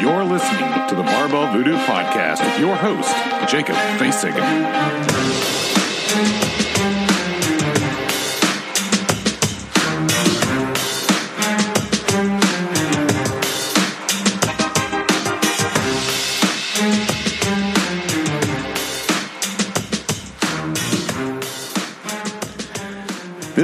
You're listening to the Barbell Voodoo Podcast with your host, Jacob Fasig.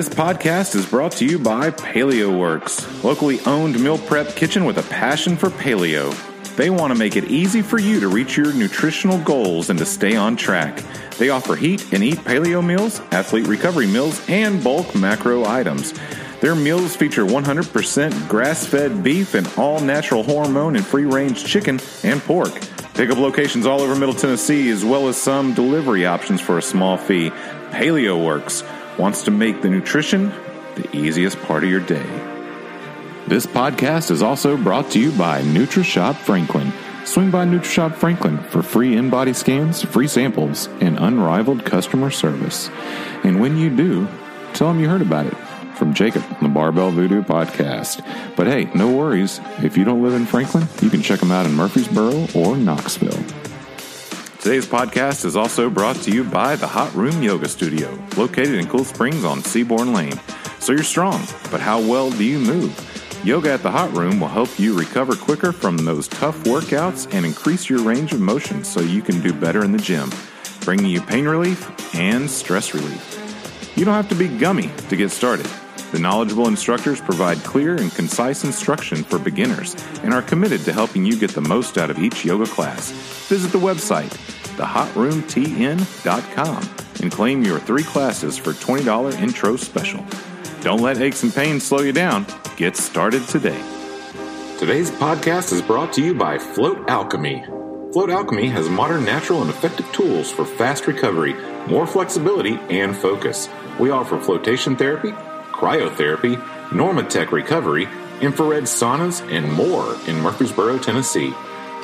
This podcast is brought to you by Paleo Works, locally owned meal prep kitchen with a passion for paleo. They want to make it easy for you to reach your nutritional goals and to stay on track. They offer heat and eat paleo meals, athlete recovery meals, and bulk macro items. Their meals feature 100% grass fed beef and all natural hormone and free range chicken and pork. Pickup locations all over Middle Tennessee, as well as some delivery options for a small fee. Paleo Works wants to make the nutrition the easiest part of your day. This podcast is also brought to you by NutriShop Franklin. Swing by NutriShop Franklin for free InBody scans, free samples, and unrivaled customer service. And when you do, tell them you heard about it from Jacob on the Barbell Voodoo podcast. But hey, no worries. If you don't live in Franklin, you can check them out in Murfreesboro or Knoxville. Today's podcast is also brought to you by the Hot Room Yoga Studio, located in Cool Springs on Seaborn Lane. So you're strong, but how well do you move? Yoga at the Hot Room will help you recover quicker from those tough workouts and increase your range of motion so you can do better in the gym, bringing you pain relief and stress relief. You don't have to be gummy to get started. The knowledgeable instructors provide clear and concise instruction for beginners and are committed to helping you get the most out of each yoga class. Visit the website, thehotroomtn.com, and claim your three classes for $20 intro special. Don't let aches and pains slow you down. Get started today. Today's podcast is brought to you by Float Alchemy. Float Alchemy has modern, natural, and effective tools for fast recovery, more flexibility, and focus. We offer flotation therapy, cryotherapy, NormaTec recovery, infrared saunas, and more in Murfreesboro, Tennessee.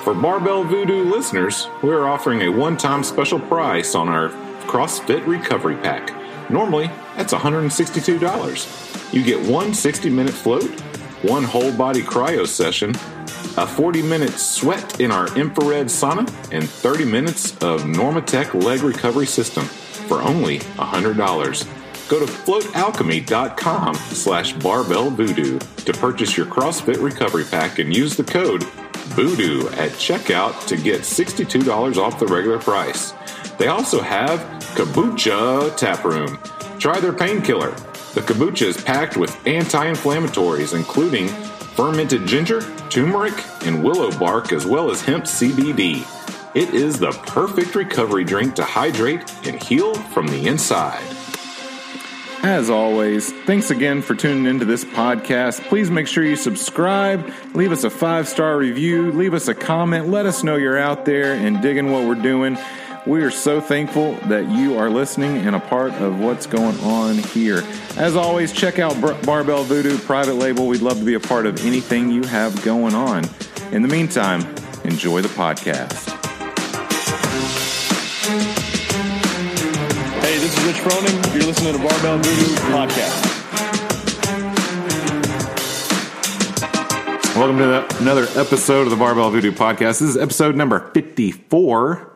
For Barbell Voodoo listeners, we are offering a one time special price on our CrossFit Recovery Pack. Normally, that's $162. You get one 60 minute float, one whole body cryo session, a 40 minute sweat in our infrared sauna, and 30 minutes of NormaTec leg recovery system for only $100. Go to floatalchemy.com slash barbell voodoo to purchase your CrossFit Recovery Pack and use the code Voodoo at checkout to get $62 off the regular price. They also have Kombucha Tap Room. Try their painkiller. The kombucha is packed with anti inflammatories, including fermented ginger, turmeric, and willow bark, as well as hemp CBD. It is the perfect recovery drink to hydrate and heal from the inside. As always, thanks again for tuning into this podcast. Please make sure you subscribe, leave us a five star review, leave us a comment, let us know you're out there and digging what we're doing. We are so thankful that you are listening and a part of what's going on here. As always, check out Bar- Barbell Voodoo private label. We'd love to be a part of anything you have going on. In the meantime, enjoy the podcast. Rich Froning. You're listening to Barbell Voodoo Podcast. Welcome to the, another episode of the Barbell Voodoo Podcast. This is episode number 54.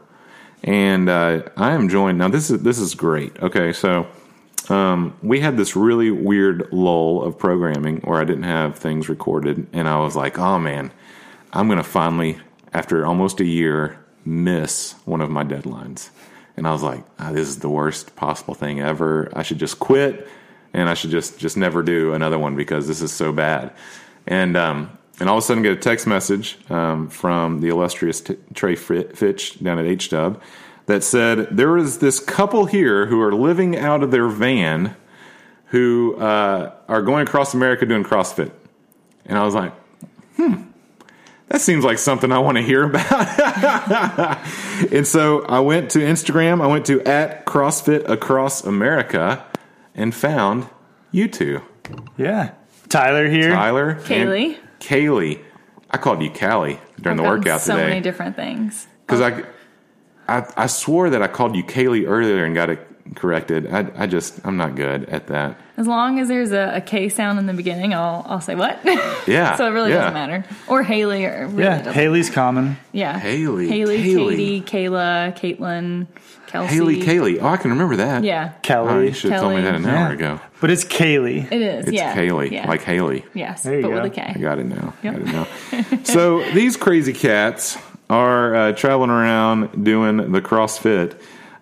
And uh, I am joined now. This is this is great. Okay, so um, we had this really weird lull of programming where I didn't have things recorded, and I was like, "Oh man, I'm going to finally, after almost a year, miss one of my deadlines." And I was like, ah, "This is the worst possible thing ever. I should just quit, and I should just just never do another one because this is so bad." And um, and all of a sudden get a text message um, from the illustrious t- Trey Fitch down at H Dub that said there is this couple here who are living out of their van who uh, are going across America doing CrossFit. And I was like, hmm, that seems like something I want to hear about. and so I went to Instagram, I went to at CrossFit Across America and found you two. Yeah. Tyler here. Tyler. Kaylee. Kaylee. I called you Callie during the I've done workout so today. many different things. Because I, I, I swore that I called you Kaylee earlier and got it corrected. I, I just I'm not good at that. As long as there's a, a K sound in the beginning, I'll I'll say what. Yeah, so it really yeah. doesn't matter. Or Haley, or really Yeah, doesn't. Haley's common. Yeah. Haley, Haley, Haley. Katie, Kayla, Caitlin, Kelsey. Haley Kaylee. Oh, I can remember that. Yeah. Kelly. Oh, you should have told me that an hour Yeah. ago. But it's Kaylee. It is. It's yeah. Kaylee, Yeah. like Haley. yes, There you but go. with a K. I got it now. Yep. Got it now. so these crazy cats are uh, traveling around doing the CrossFit,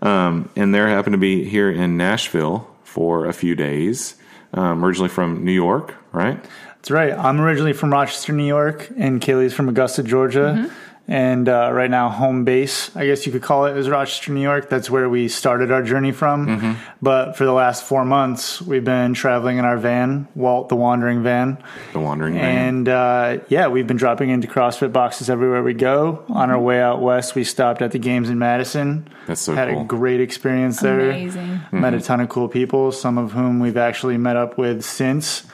um, and they happen to be here in Nashville for a few days. Um, originally from New York, right? That's right. I'm originally from Rochester, New York, and Kaylee's from Augusta, Georgia. Mm-hmm. And uh, right now, home base, I guess you could call it, is Rochester, New York. That's where we started our journey from. Mm-hmm. But for the last four months, we've been traveling in our van, Walt the Wandering Van. The Wandering Man. And uh, yeah, we've been dropping into CrossFit boxes everywhere we go. On our way out west, we stopped at the games in Madison. That's so cool. Had cool. a great experience there. Amazing. Met a ton of cool people, some of whom we've actually met up with since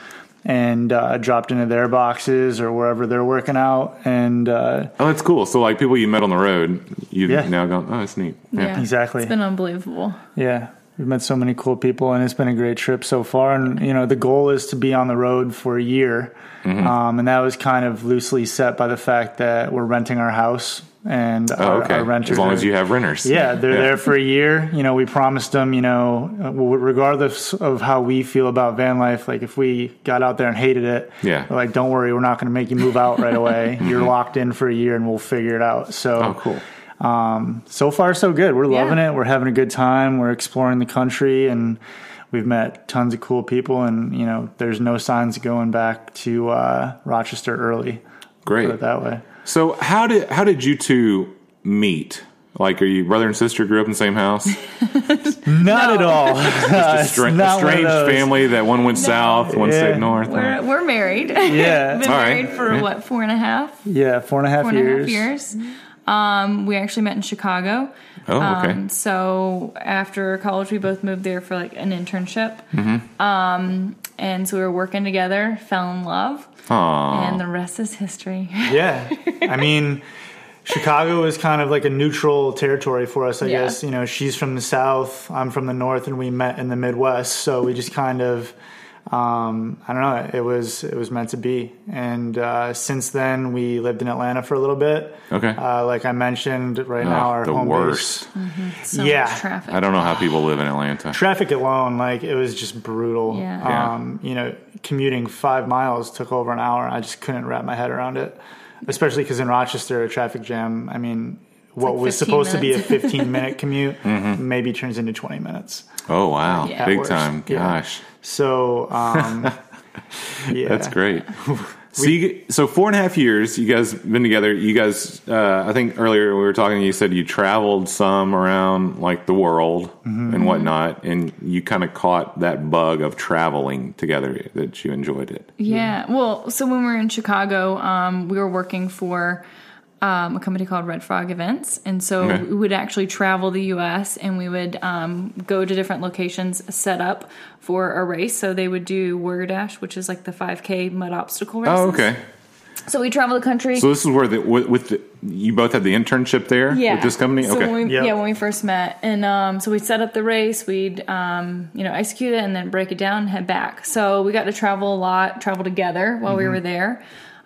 and uh, dropped into their boxes or wherever they're working out. And uh, Oh, that's cool. So, like people you met on the road, you've Yeah. now gone, oh, that's neat. Yeah. Exactly. It's been unbelievable. yeah, we've met so many cool people, and it's been a great trip so far. And you know, the goal is to be on the road for a year, Mm-hmm. um, and that was kind of loosely set by the fact that we're renting our house and Oh, our, okay. our renters. As long are- as you have renters. Yeah, they're there for a year. You know, we promised them, you know, uh, regardless of how we feel about van life, like if we got out there and hated it, Yeah. like, don't worry, we're not going to make you move out right away. You're locked in for a year and we'll figure it out. So, Oh, cool. um, so far, so good. We're loving Yeah. it. We're having a good time. We're exploring the country and we've met tons of cool people. And, you know, there's no signs of going back to uh, Rochester early. Great. Put it that way. So, how did how did you two meet? Like, are you brother and sister? Grew up in the same house? Not at all. Just a stra- not one strange those. family that one went south, one Yeah. stayed north. We're we're married. Yeah. Been All right. married for Yeah. what four and a half, Yeah, four and a half four and a half years. Mm-hmm. Years. Um, we actually met in Chicago. oh, okay. Um, so after college, we both moved there for like an internship. Mm-hmm. Um, and so we were working together, fell in love, Aw. and the rest is history. Yeah. I mean, Chicago is kind of like a neutral territory for us, I Yeah. guess. You know, she's from the South, I'm from the North, and we met in the Midwest. So we just kind of, um, I don't know, it was it was meant to be. And uh, since then, we lived in Atlanta for a little bit. Okay. Uh, like I mentioned, right now, our the home worst. So Yeah. much traffic. I don't know how people live in Atlanta. Traffic alone, like it was just brutal. Yeah. Yeah. Um, you know, commuting five miles took over an hour. I just couldn't wrap my head around it, especially because in Rochester, a traffic jam. I mean, what like was 15 supposed to be a 15 minute commute Mm-hmm. maybe turns into 20 minutes. Oh wow, Yeah. big worst, time! yeah. Gosh, So, um, yeah, that's great. So you so four and a half years you guys been together. You guys, uh, I think earlier we were talking. You said you traveled some around like the world Mm-hmm. and whatnot, and you kind of caught that bug of traveling together that you enjoyed it. Yeah. Well, so when we were in Chicago, um, we were working for um, a company called Red Frog Events, and so Okay. we would actually travel the U.S. and we would um, go to different locations set up for a race. So they would do Warrior Dash, which is like the 5K mud obstacle races. Oh, okay. So we travel the country. So this is where the with, with the, you both had the internship there yeah. with this company. So okay. when we, Yep. yeah, when we first met, and um, so we'd set up the race, we'd um, you know execute it, and then break it down and head back. So we got to travel a lot, travel together while Mm-hmm. we were there.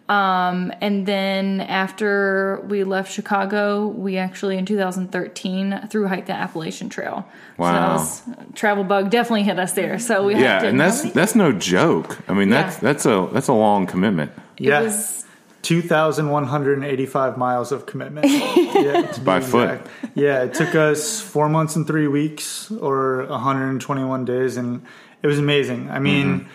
Um, and then after we left Chicago, we actually in 2013 through hiked the Appalachian Trail. So Wow. that was, travel bug definitely hit us there. So we yeah, and that's How many- that's no joke. I mean, that's Yeah. that's a that's a long commitment. it yeah. was 2,185 miles of commitment. yeah, to be By foot. Yeah, it took us four months and three weeks or 121 days, and it was amazing. I mean, Mm-hmm.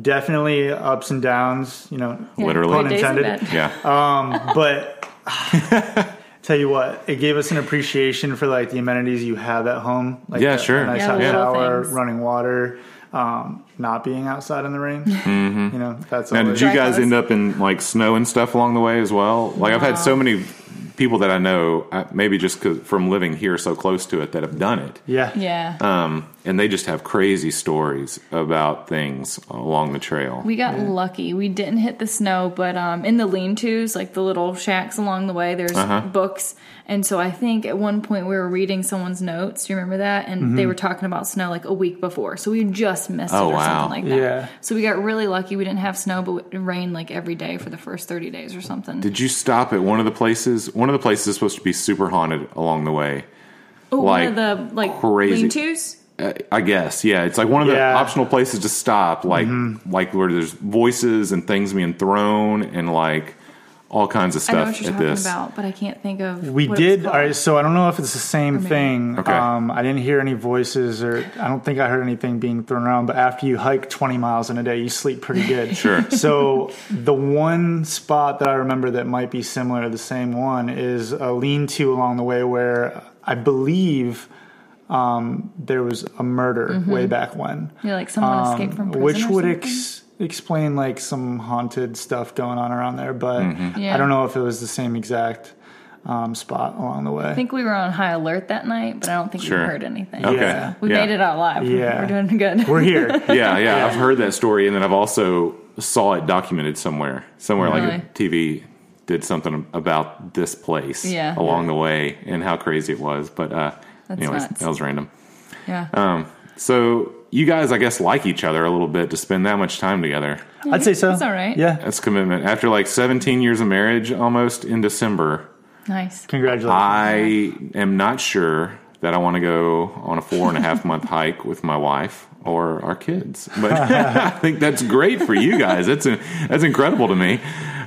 Definitely ups and downs, you know, yeah, Literally. pun great days and intended. Yeah. Um, but tell you what, it gave us an appreciation for like the amenities you have at home. Like Yeah, a- sure. A nice Yeah, hot shower, things. running water, um, not being outside in the rain. You know, that's Mm-hmm. Now, did you guys end up in like snow and stuff along the way as well? Like I've had so many people that I know, uh, maybe just 'cause- from living here so close to it, that have done it. yeah. Yeah. Um, and they just have crazy stories about things along the trail. We got lucky. We didn't hit the snow, but um, in the lean-tos, like the little shacks along the way, there's Uh-huh. books. And so I think at one point we were reading someone's notes. Do you remember that? And they were talking about snow like a week before, so we just missed Mm-hmm. Oh, it or wow. something like that. Yeah. So we got really lucky. We didn't have snow, but it rained like every day for the first thirty days or something. Did you stop at one of the places? One of the places is supposed to be super haunted along the way. oh, like, one of the like crazy. lean-tos. Uh, I guess, yeah. It's like one of the Yeah. optional places to stop, like like where there's voices and things being thrown and like all kinds of stuff I know stuff what you're at talking this. about, but I can't think of. We what it was did. called. All right, so I don't know if it's the same thing. Okay. Um, I didn't hear any voices, or I don't think I heard anything being thrown around. But after you hike 20 miles in a day, you sleep pretty good. Sure. So the one spot that I remember that might be similar to the same one is a lean-to along the way where I believe um, there was a murder way back when. Yeah, like someone escaped from prison. Um, which or would ex- explain like some haunted stuff going on around there but Yeah. i don't know if it was the same exact um, spot along the way I think we were on high alert that night, but I don't think Sure. we heard anything. Okay. Yeah. We yeah. made it out alive. Yeah. We're doing good. we're here yeah, yeah, I've heard that story, and then I've also saw it documented somewhere. Somewhere like Really? a TV did something about this place Yeah. along the way and how crazy it was. But uh, That's anyways, nuts. that was random. yeah. Um, so you guys, I guess, like each other a little bit to spend that much time together. i'd say so It's all right. yeah That's commitment. After like 17 years of marriage, almost in December, nice. congratulations I am not sure that I want to go on a four and a half month hike with my wife or our kids. But I think that's great for you guys. That's that's incredible to me.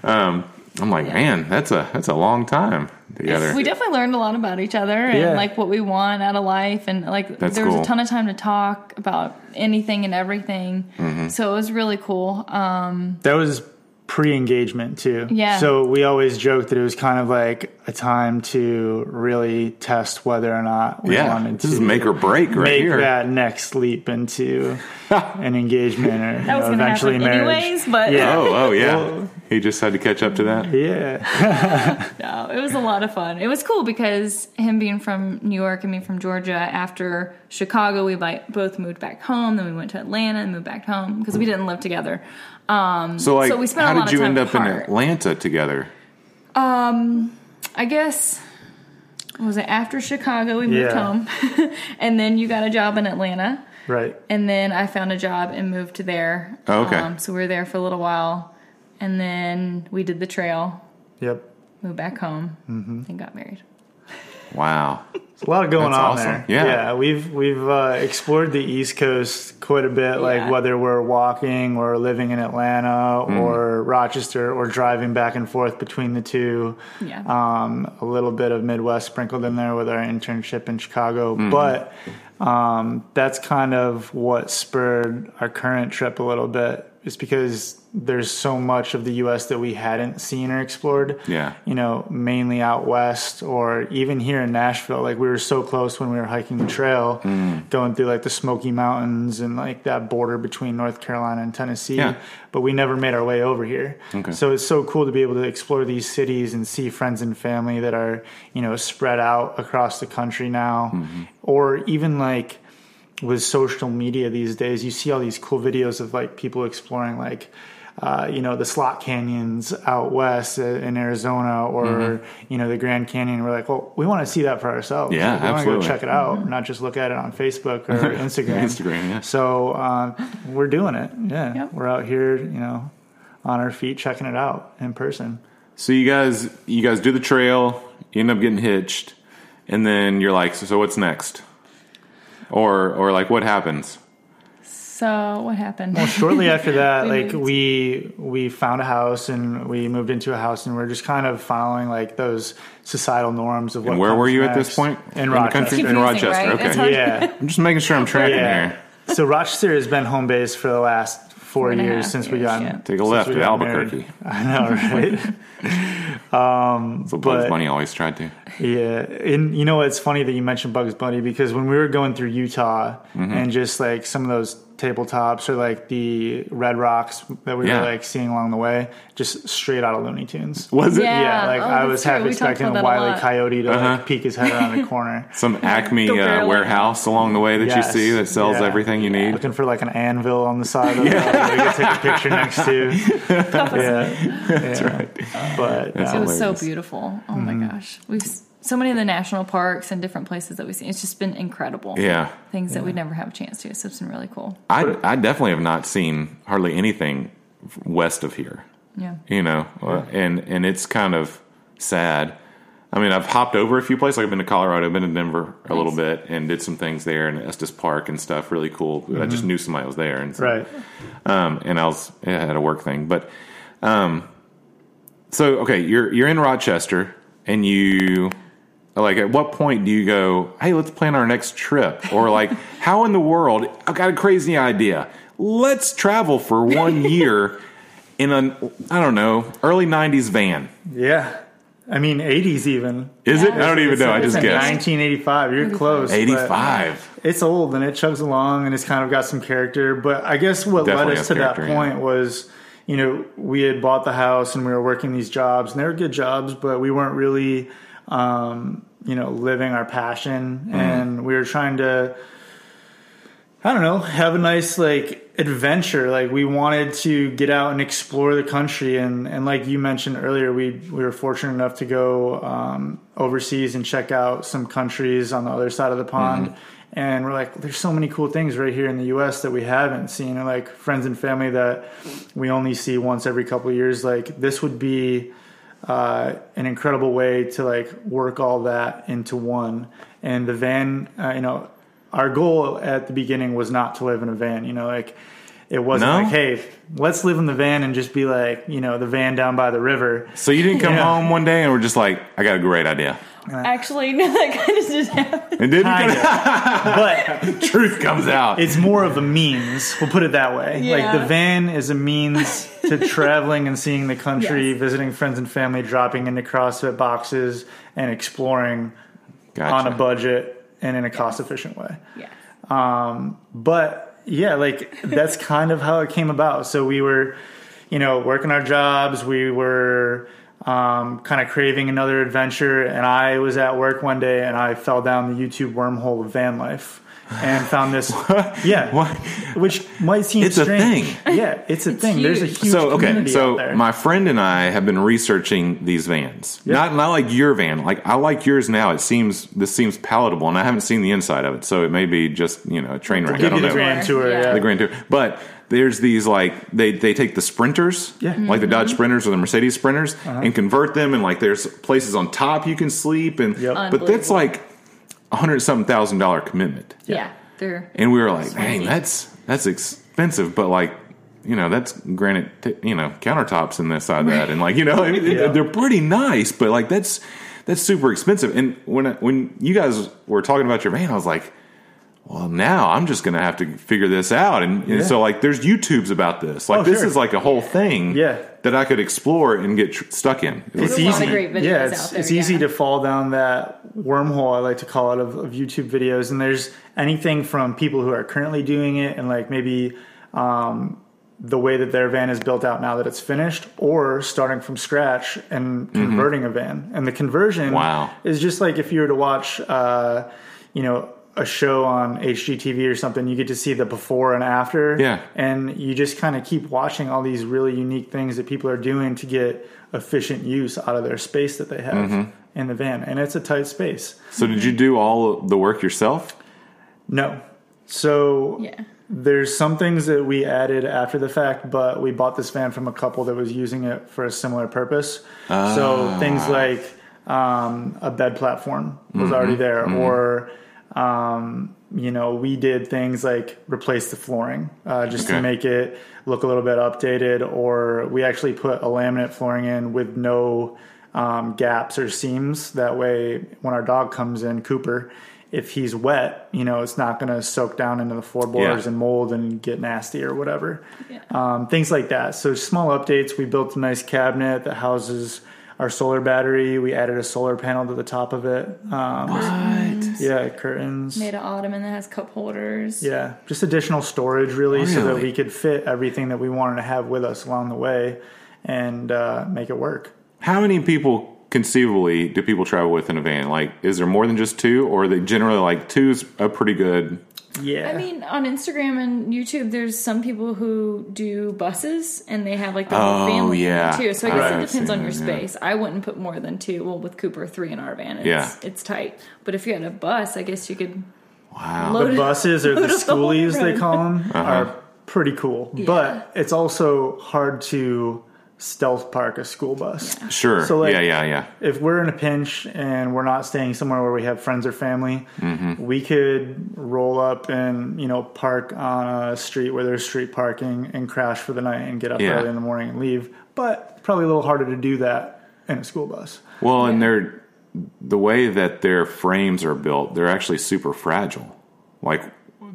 Um, I'm like, man, that's a that's a long time together. We definitely learned a lot about each other and Yeah. like what we want out of life, and like That's there was cool. a ton of time to talk about anything and everything. Mm-hmm. So it was really cool. Um, that was pre-engagement too Yeah. so we always joked that it was kind of like a time to really test whether or not we yeah, wanted this to is make or break right make here. that next leap into an engagement or you that was know, going to eventually marriage anyways, but Yeah. Oh, oh yeah. Well- he just had to catch up to that. yeah No, it was a lot of fun. It was cool because him being from New York and me from Georgia, after Chicago, we both moved back home. Then we went to Atlanta and moved back home because we didn't live together. Um, So like, so we spent how a lot did you end up in. Atlanta together? Um, I guess was it after Chicago we moved Yeah. home, and then you got a job in Atlanta, right and then I found a job and moved to there. Oh, okay. Um, so we were there for a little while, and then we did the trail, yep moved back home, Mm-hmm. and got married. Wow. There's a lot going That's on awesome. there. Yeah. we've we've uh, explored the East Coast quite a bit. Like whether we're walking or living in Atlanta Mm. or Rochester or driving back and forth between the two. Yeah. Um, a little bit of Midwest sprinkled in there with our internship in Chicago, Mm-hmm. but um, that's kind of what spurred our current trip a little bit. Is because there's so much of the U.S. that we hadn't seen or explored Yeah. you know, mainly out west or even here in Nashville. Like we were so close when we were hiking the trail, Mm. going through like the Smoky Mountains and like that border between North Carolina and Tennessee. Yeah. But we never made our way over here. Okay. So it's so cool to be able to explore these cities and see friends and family that are, you know, spread out across the country now. Mm-hmm. Or even like with social media these days, you see all these cool videos of like people exploring like, uh, you know, the slot canyons out west uh, in Arizona or, you know, the Grand Canyon. We're like, well, we want to see that for ourselves. Mm-hmm. Yeah, Like, we want to absolutely. go check it out, not just look at it on Facebook or Instagram. Instagram, yeah. So uh, we're doing it. Yeah. Yep. We're out here, you know, on our feet checking it out in person. So you guys, you guys do the trail, you end up getting hitched, and then you're like, so, so what's next? Or, or like, what happens? So what happened? Well, shortly after that, We like moved. we we found a house and we moved into a house and we're just kind of following like those societal norms of what. And where comes were you at this point? In, the Rochester. In Rochester. right? Okay. Yeah, I'm just making sure I'm tracking yeah. here. So Rochester has been home base for the last four, and a years since we got yeah. Take a left we at got married. Albuquerque. I know, right? um, So Bugs But- Bunny always tried to. Yeah, and you know it's funny that you mentioned Bugs Bunny because when we were going through Utah Mm-hmm. and just like some of those tabletops or like the red rocks that we Yeah. were like seeing along the way, just straight out of Looney Tunes. Was it Yeah. Yeah, like oh, I was half expecting a wily coyote to Uh-huh. like peek his head around the corner. some Acme uh, warehouse along the way that Yes. you see that sells Yeah. everything you need? Looking for like an anvil on the side of the that we could take a picture next to. yeah, that's right. But That's It was so beautiful. Oh Mm-hmm. my gosh. We've s- so many of the national parks and different places that we've seen. It's just been incredible. Yeah. Things that we'd never have a chance to. So it's been really cool. I, I definitely have not seen hardly anything west of here. Yeah. you know, uh, and and it's kind of sad. I mean, I've hopped over a few places. Like I've been to Colorado, I've been to Denver a little bit, and did some things there in Estes Park and stuff. Really cool. I just knew somebody was there, and so, right. um, and I was I had a work thing, but um, so okay, you're you're in Rochester, and you like at what point do you go, hey, let's plan our next trip, or like how in the world? I've got a crazy idea. Let's travel for one year in an I don't know early '90s van. Yeah. I mean, 80s even. Is it? Yeah. I don't even It's know. like- I just it's in guessed. 1985. You're close. 85. It's old and it chugs along and it's kind of got some character. But I guess what Definitely led us to that character, yeah. point was, you know, we had bought the house and we were working these jobs and they were good jobs, but we weren't really, um, you know, living our passion. Mm-hmm. And we were trying to, I don't know, have a nice like adventure. Like we wanted to get out and explore the country, and and like you mentioned earlier, we we were fortunate enough to go um, overseas and check out some countries on the other side of the pond. And we're like, there's so many cool things right here in the U.S. that we haven't seen, and like friends and family that we only see once every couple of years. Like this would be uh, an incredible way to like work all that into one. And the van, uh, you know, our goal at the beginning was not to live in a van. You know, like it wasn't No? like, hey, let's live in the van and just be like, you know, the van down by the river. So you didn't come home one day and we're just like, I got a great idea. Actually, no, that kind of just happened. And didn't Kind of. but truth comes out. it's more of a means. We'll put it that way. Like Yeah. the van is a means to traveling and seeing the country, Yes. visiting friends and family, dropping into CrossFit boxes, and exploring Gotcha. on a budget and in a cost efficient way. Yeah. Um, but yeah, like that's kind of how it came about. So we were, you know, working our jobs. We were um, kind of craving another adventure, and I was at work one day and I fell down the YouTube wormhole of van life and found this. Yeah, What? which might seem It's a strange. thing. Yeah, it's a thing. There's a huge. huge so okay, community out so my friend and I have been researching these vans. Not not like your van. Like I like yours now. It seems this seems palatable, and I haven't seen the inside of it, so it may be just you know a train wreck. I give don't you the know. grand tour. Yeah. Yeah, the Grand Tour. But there's these like they they take the Sprinters, Yeah. like the Dodge Sprinters or the Mercedes Sprinters, Uh-huh. and convert them. And like there's places on top you can sleep, and Yep. but that's like a hundred something thousand dollar commitment. Yeah. They're And we were like, dang, Crazy. that's that's expensive, but like. You know that's granite, t- you know countertops in this side of that, and like you know Yeah. they're pretty nice, but like that's that's super expensive. And when I- when you guys were talking about your van, I was like, well, now I'm just going to have to figure this out. And, and Yeah. so, like, there's YouTubes about this. Like, Oh, this sure. is like a whole thing Yeah. that I could explore and get tr- stuck in. it's a lot easy. great videos yeah, it's, out there, it's easy to fall down that wormhole. I like to call it of, of YouTube videos, and there's anything from people who are currently doing it, and like maybe um, the way that their van is built out now that it's finished, or starting from scratch and converting a van. And the conversion Mm-hmm. Wow. is just like if you were to watch, uh, you know. A show on HGTV or something, you get to see the before and after. Yeah. And you just kind of keep watching all these really unique things that people are doing to get efficient use out of their space that they have Mm-hmm. in the van. And it's a tight space. So, did you do all the work yourself? No. So yeah. there's some things that we added after the fact, but we bought this van from a couple that was using it for a similar purpose. So things like um, a bed platform was already there, or um, you know, we did things like replace the flooring uh, just Okay. to make it look a little bit updated, or we actually put a laminate flooring in with no um, gaps or seams. That way, when our dog comes in, Cooper, if he's wet, you know, it's not going to soak down into the floorboards Yeah. and mold and get nasty or whatever. Um, things like that. So small updates. We built a nice cabinet that houses our solar battery. We added a solar panel to the top of it. Um, What? yeah, curtains. Made of ottoman that has cup holders. Yeah, just additional storage really, so that we could fit everything that we wanted to have with us along the way and uh, make it work. How many people conceivably do people travel with in a van? Like, is there more than just two, or are they generally like two's a pretty good? Yeah. I mean, on Instagram and YouTube, there's some people who do buses and they have like the Oh, whole family yeah. too. So I guess Right, it depends on your that, yeah. space. I wouldn't put more than two. Well, with Cooper, three in our van. It's, Yeah. it's tight. But if you had a bus, I guess you could Wow. load the it- buses or the load up the schoolies they call them Uh-huh. are pretty cool, but it's also hard to stealth park a school bus. Sure. So, like- yeah, yeah, yeah. If we're in a pinch and we're not staying somewhere where we have friends or family, Mm-hmm. we could roll up and you know park on a street where there's street parking and crash for the night and get up Yeah. early in the morning and leave. But probably a little harder to do that in a school bus. Well, and they're the way that their frames are built, they're actually super fragile. Like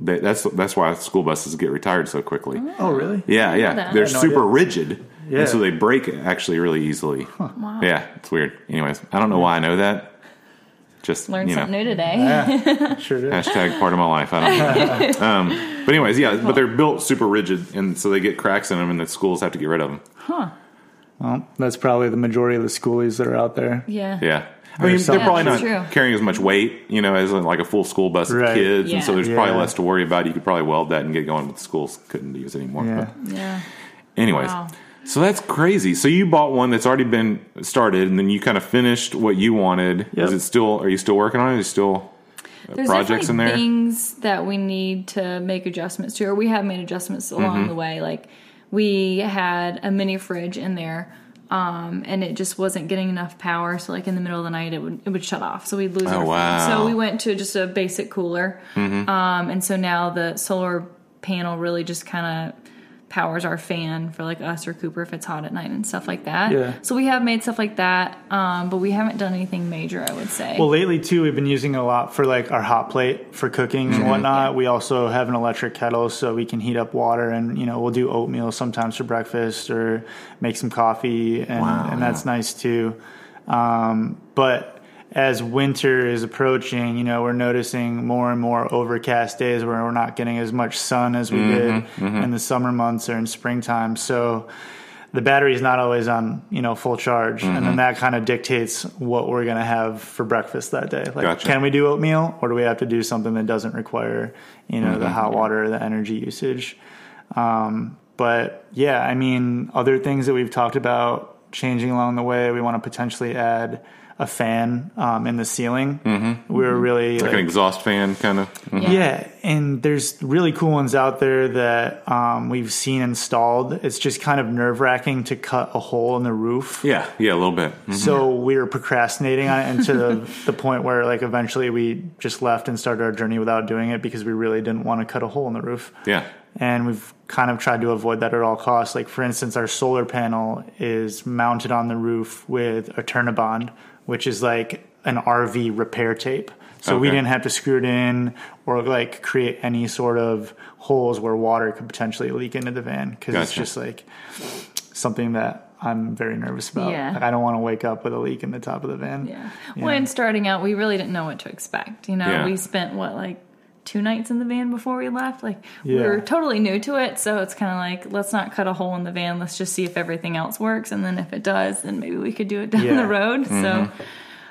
that's that's why school buses get retired so quickly. Oh, really? Yeah, yeah, they're I no super rigid, Yeah. and so they break actually really easily. Yeah, it's weird. Anyways, I don't know why I know that. Just learned you know, something new today. Yeah, Sure did. hashtag part of my life. I don't know. um, but anyways, yeah, but they're built super rigid, and so they get cracks in them, and the schools have to get rid of them. Huh. Well, that's probably the majority of the schoolies that are out there. Yeah. Yeah. I mean, they're probably Yeah, not true. carrying as much weight, you know, as like a full school bus of Right. kids, and so Yeah. there's probably less to worry about. You could probably weld that and get going, but the schools couldn't use it anymore. Yeah. But Yeah. anyways, Wow. So that's crazy. So you bought one that's already been started, and then you kind of finished what you wanted. Yep. Is it still? Are you still working on it? Is still uh, There's projects in definitely there? things that we need to make adjustments to, or we have made adjustments along Mm-hmm. the way. Like we had a mini fridge in there, um, and it just wasn't getting enough power. So like in the middle of the night, it would it would shut off. So we'd lose Oh, our. wow. Mm-hmm. So we went to just a basic cooler, um, and so now the solar panel really just kind of powers our fan for like us or Cooper if it's hot at night and stuff like that. Yeah. So we have made stuff like that, um, but we haven't done anything major. I would say. Well, lately too, we've been using a lot for like our hot plate for cooking Mm-hmm. and whatnot. We also have an electric kettle, so we can heat up water, and you know we'll do oatmeal sometimes for breakfast or make some coffee, and, Wow, and that's nice too. Um, but as winter is approaching, you know we're noticing more and more overcast days where we're not getting as much sun as we Mm-hmm, did in the summer months or in springtime. So the battery is not always on you know full charge and Mm-hmm. then that kind of dictates what we're going to have for breakfast that day like Gotcha. can we do oatmeal or do we have to do something that doesn't require you know Mm-hmm. the hot water or the energy usage um, but yeah i mean other things that we've talked about changing along the way we want to potentially add a fan um, in the ceiling mm-hmm. we were really like an exhaust fan, kind of. Yeah. yeah, and there's really cool ones out there that um, we've seen installed. It's just kind of nerve wracking to cut a hole in the roof. Yeah, yeah, a little bit. Mhm. So we were procrastinating on it, and to the, the point where, like, eventually we just left and started our journey without doing it because we really didn't want to cut a hole in the roof. Yeah, And we've kind of tried to avoid that at all costs. Like, for instance, our solar panel is mounted on the roof with EternaBond, which is like an RV repair tape. So we didn't have to screw it in or like create any sort of holes where water could potentially leak into the van because it's just like something that I'm very nervous about. Yeah. Like, I don't want to wake up with a leak in the top of the van. Yeah. When starting out, we really didn't know what to expect. You know, Yeah. we spent what like two nights in the van before we left. Like we Yeah. were totally new to it, so it's kind of like let's not cut a hole in the van. Let's just see if everything else works, and then if it does, then maybe we could do it down Yeah. the road. So mm-hmm.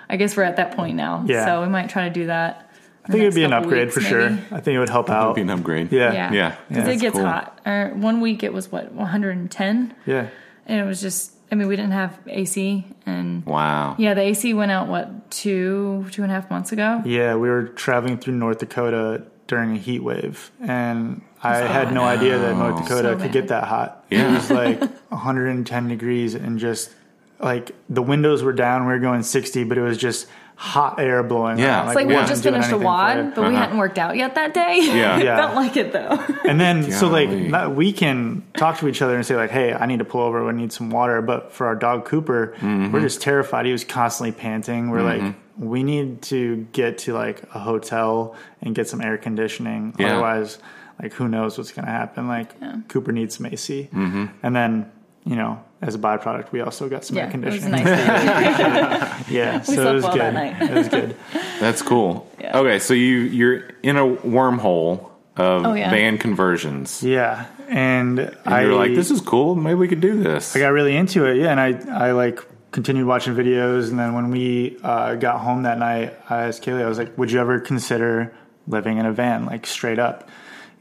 I guess we're at that point now. Yeah. So we might try to do that. I think it'd be an upgrade for sure. I think it would help out. be an upgrade. Yeah. Yeah. Yeah. Because That's it gets cool. hot. Or one week it was what 110, Yeah. and it was just. I mean, we didn't have AC, and Wow. yeah, the AC went out what two two and a half months ago. Yeah, we were traveling through North Dakota during a heat wave, and I had no idea that North Dakota So could get that hot. Yeah. It was like 110 degrees, and just like the windows were down. We were going 60, but it was just hot air blowing. Yeah. out. It's It's like we Yeah. just finished a anything WOD, but we Uh-huh. hadn't worked out yet that day. Yeah. it Yeah. felt like it though. And then, so like, we can talk to each other and say like, "Hey, I need to pull over. I need some water." But for our dog Cooper, Mm-hmm. we're just terrified. He was constantly panting. We're like, we need to get to like a hotel and get some air conditioning. Yeah. Otherwise, like, who knows what's going to happen? Like, Cooper needs some AC, mm-hmm. and then you know, as a byproduct, we also got some air Yeah, it was conditioning. nice. Yeah, so slept it was well good. that night. it was good. That's cool. Yeah. Okay, so you you're in a wormhole of Oh, yeah. van conversions. Yeah, and, And I you're like, this is cool. Maybe we could do this. I got really into it. Yeah, and I I like continued watching videos, and then when we uh, got home that night, I asked Kaylee, I was like, would you ever consider living in a van, like straight up?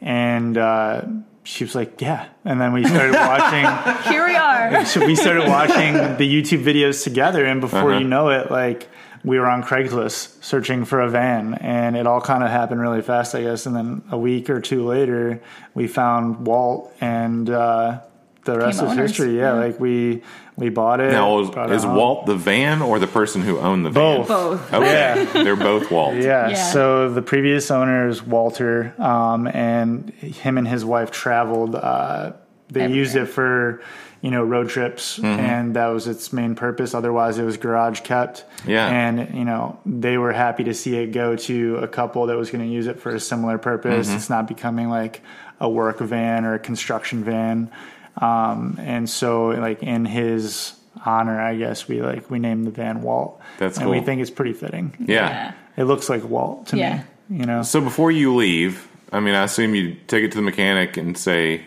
And uh, she was like, yeah. And then we started watching. Here we are. so we started watching the YouTube videos together, and before Uh-huh. you know it, like we were on Craigslist searching for a van, and it all kind of happened really fast, I guess. And then a week or two later, we found Walt, and uh, the rest is owners. history. Yeah, Yeah. like we we bought it. now, is, brought it is. Walt the van or the person who owned the van? both? Both. Okay, Yeah. they're both Walt. Yeah. Yeah. So the previous owner is Walter, um, and him and his wife traveled. Uh, they Everywhere. used it for, you know, road trips, Mm-hmm. and that was its main purpose. Otherwise, it was garage kept. Yeah. And you know, they were happy to see it go to a couple that was going to use it for a similar purpose. Mm-hmm. It's not becoming like a work van or a construction van. Um, and so, like in his honor, I guess we like we named the van Walt. That's and we think it's pretty fitting. Yeah. It looks like Walt to Yeah. me. You know, So before you leave, I mean, I assume you take it to the mechanic and say,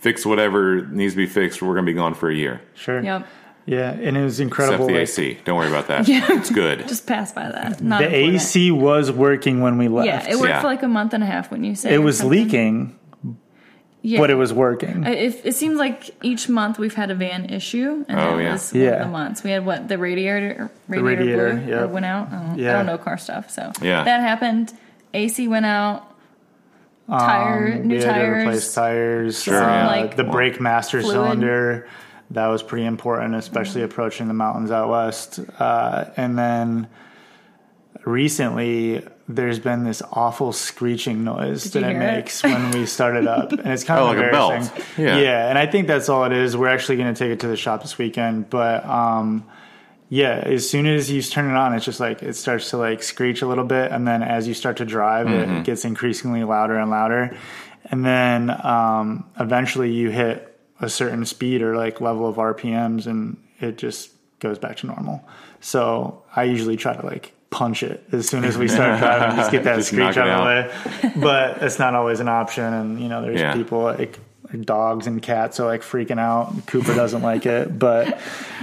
fix whatever needs to be fixed. We're going to be gone for a year. sure. Yep. Yeah, and it was incredible. Except incredible. the like, AC. Don't worry about that. yeah. It's good. Just pass by that. Not the important. AC was working when we left. Yeah, it worked Yeah. for like a month and a half when you said It was leaking, yeah. but it was working. It, it seems like each month we've had a van issue, and Oh, that yeah. was one Yeah. of the months. We had what the radiator, radiator, radiator, blew yep. or went out. I don't, I don't know car stuff, so Yeah. that happened. AC went out. Tire, Um, new we had to tires. replace tires. Sure, uh, like, the brake master fluid. cylinder. That was pretty important, especially approaching the mountains out west. Uh, and then recently, there's been this awful screeching noise Did that it hear it? makes when we start it up, and it's kind Oh, of like a belt. embarrassing. Yeah. yeah, and I think that's all it is. We're actually going to take it to the shop this weekend, but. um yeah, as soon as you turn it on, it's just like it starts to like screech a little bit, and then as you start to drive, Mm-hmm. it gets increasingly louder and louder, and then um, eventually you hit a certain speed or like level of RPMs, and it just goes back to normal. So I usually try to like punch it as soon as we start driving, just get that Just screech out of the way. But it's not always an option, and you know, there's Yeah. people like dogs and cats are like freaking out. Cooper doesn't like it, but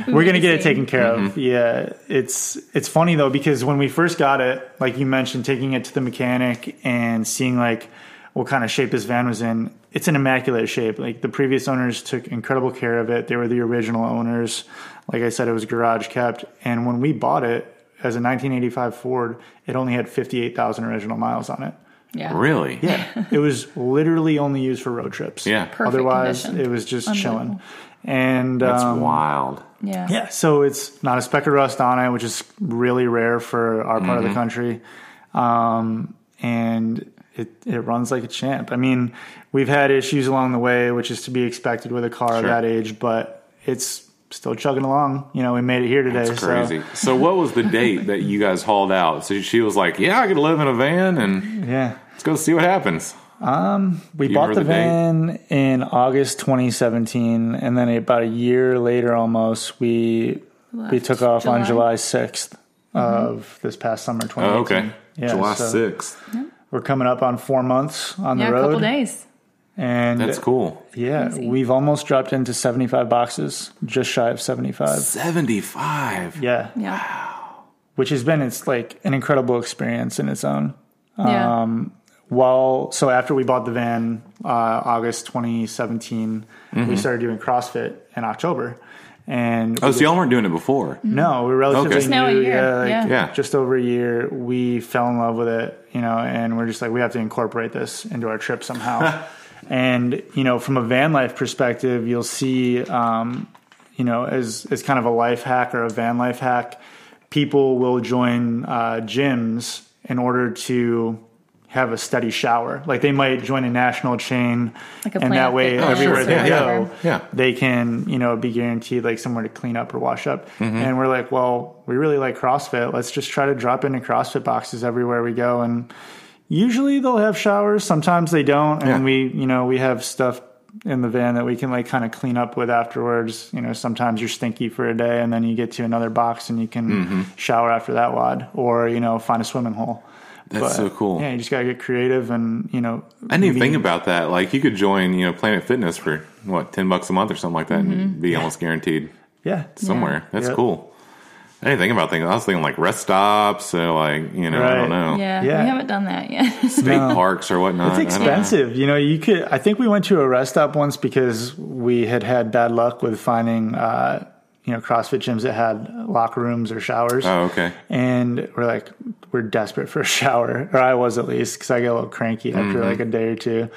we're gonna get it taken care of. Yeah, it's it's funny though because when we first got it, like you mentioned, taking it to the mechanic and seeing like what kind of shape this van was in, it's an immaculate shape. Like the previous owners took incredible care of it. They were the original owners. Like I said, it was garage kept, and when we bought it as a 1985 Ford, it only had 58,000 original miles on it. Yeah. Really? Yeah, it was literally only used for road trips. Yeah. Perfect Otherwise, condition. it was just chilling. And That's um, wild. Yeah. yeah, so it's not a speck of rust on it, which is really rare for our part of the country. Um, and it, it runs like a champ. I mean, we've had issues along the way, which is to be expected with a car of Sure. that age, but it's still chugging along. You know, we made it here today. It's so- crazy. So, what was the date that you guys hauled out? So she was like, "Yeah, I could live in a van, and yeah. let's go see what happens." Um, we you bought remember the the date? van in August 2017, and then about a year later, almost we we took off on July. July 6th of this past summer 2018. Oh, okay. Yeah, July so sixth. We're coming up on four months on Yeah, the road. a couple days. And That's cool. yeah, Crazy. we've almost dropped into 75 boxes, just shy of 75. Seventy-five. Yeah, Yeah. which has been it's like an incredible experience in its own. Yeah. Um, While so after we bought the van, uh, August 2017, we started doing CrossFit in October, and Oh, so y'all weren't doing it before. no, we're relatively Okay. Just new. now a year, Yeah, like yeah. Yeah. just over a year. We fell in love with it, you know, and we're just like we have to incorporate this into our trip somehow. and you know, from a van life perspective, you'll see, um, you know, as as kind of a life hack or a van life hack, people will join uh, gyms in order to have a steady shower. Like they might join a national chain, Like a and that way Fitness everywhere or they whatever. go, Yeah. they can, you know, be guaranteed like somewhere to clean up or wash up. Mm-hmm. And we're like, well, we really like CrossFit. Let's just try to drop into CrossFit boxes everywhere we go. And usually they'll have showers. Sometimes they don't. And Yeah. we, you know, we have stuff in the van that we can like kind of clean up with afterwards. You know, sometimes you're stinky for a day and then you get to another box and you can Mm-hmm. shower after that WOD or, you know, find a swimming hole. That's so cool. Yeah, you just got to get creative and, you know, I didn't even think about that. Like you could join, you know, Planet Fitness for what ten bucks a month or something like that, Mm-hmm. and be almost guaranteed Yeah. somewhere. That's Yep. cool. I didn't think about things. I was thinking like rest stops, so like you know, I don't know, Yeah, Yeah. we haven't done that yet. state No. parks or whatnot. It's I don't know. expensive. You know, you could. I think we went to a rest stop once because we had had bad luck with finding, uh, you know, CrossFit gyms that had locker rooms or showers. Oh, okay. And we're like, we're desperate for a shower, or I was at least, because I get a little cranky after like a day or two.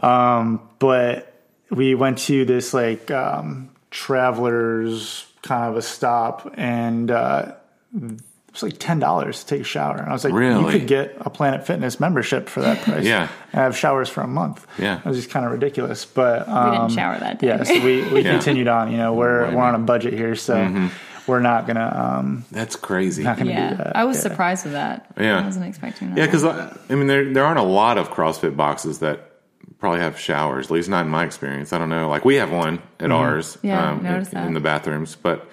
Um, but we went to this like um, travelers kind of a stop, and uh, it was like ten dollars to take a shower. And I was like, really? you could get a Planet Fitness membership for that price. Yeah. and have showers for a month. Yeah. it was just kind of ridiculous. But um, we didn't shower that day. yeah, so we, we Yeah. continued on. You know, we're Right. we're on a budget here, so we're not gonna um, That's crazy. not gonna do yeah, that. I was Yeah. surprised with that. Yeah. I wasn't expecting that. Yeah, because I, I mean, there there aren't a lot of CrossFit boxes that probably have showers. At least not in my experience. I don't know. Like we have one at ours. Mm-hmm. Yeah, um, noticed in, that. in the bathrooms, but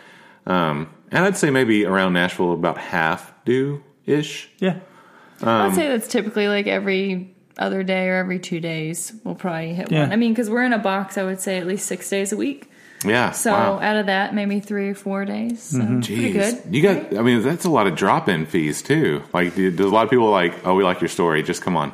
um, and I'd say maybe around Nashville about half do ish. yeah. I'd um, say that's typically like every other day or every two days. We'll probably hit Yeah. one. I mean, because we're in a box, I would say at least six days a week. Yeah. So wow. out of that, maybe three or four days. So Mm-hmm. pretty good. You got. I mean, that's a lot of drop in fees too. Like, do- does a lot of people like? Oh, we like your story. Just come on.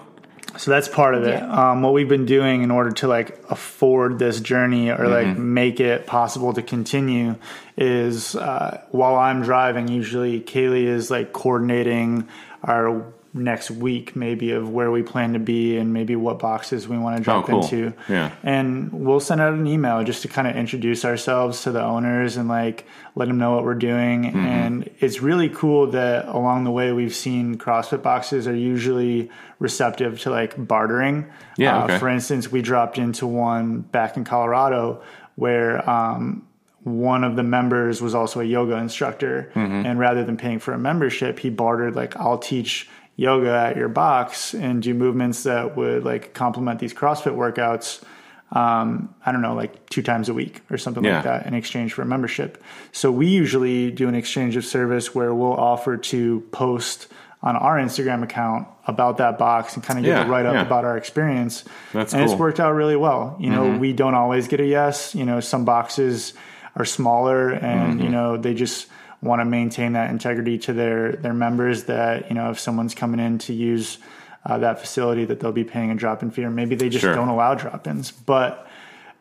So that's part of it. Yeah. Um, what we've been doing in order to like afford this journey or like make it possible to continue is uh, while I'm driving, usually Kaylee is like coordinating our next week maybe of where we plan to be and maybe what boxes we want to drop cool. into. Yeah. And we'll send out an email just to kind of introduce ourselves to the owners and like let them know what we're doing. Mm-hmm. And it's really cool that along the way we've seen CrossFit boxes are usually receptive to like bartering. Yeah, Uh, okay. For instance, we dropped into one back in Colorado where um, one of the members was also a yoga instructor. Mm-hmm. And rather than paying for a membership, he bartered like, I'll teach yoga at your box and do movements that would like complement these CrossFit workouts. Um, I don't know, like two times a week or something Yeah. like that in exchange for a membership. So we usually do an exchange of service where we'll offer to post on our Instagram account about that box and kind of give Yeah, a write up yeah. about our experience. That's and cool. Mm-hmm. it's worked out really well. You know, we don't always get a yes. You know, some boxes are smaller and, Mm-hmm. you know, they just want to maintain that integrity to their, their members that, you know, if someone's coming in to use uh, that facility that they'll be paying a drop in fee or maybe they just Sure. don't allow drop ins. But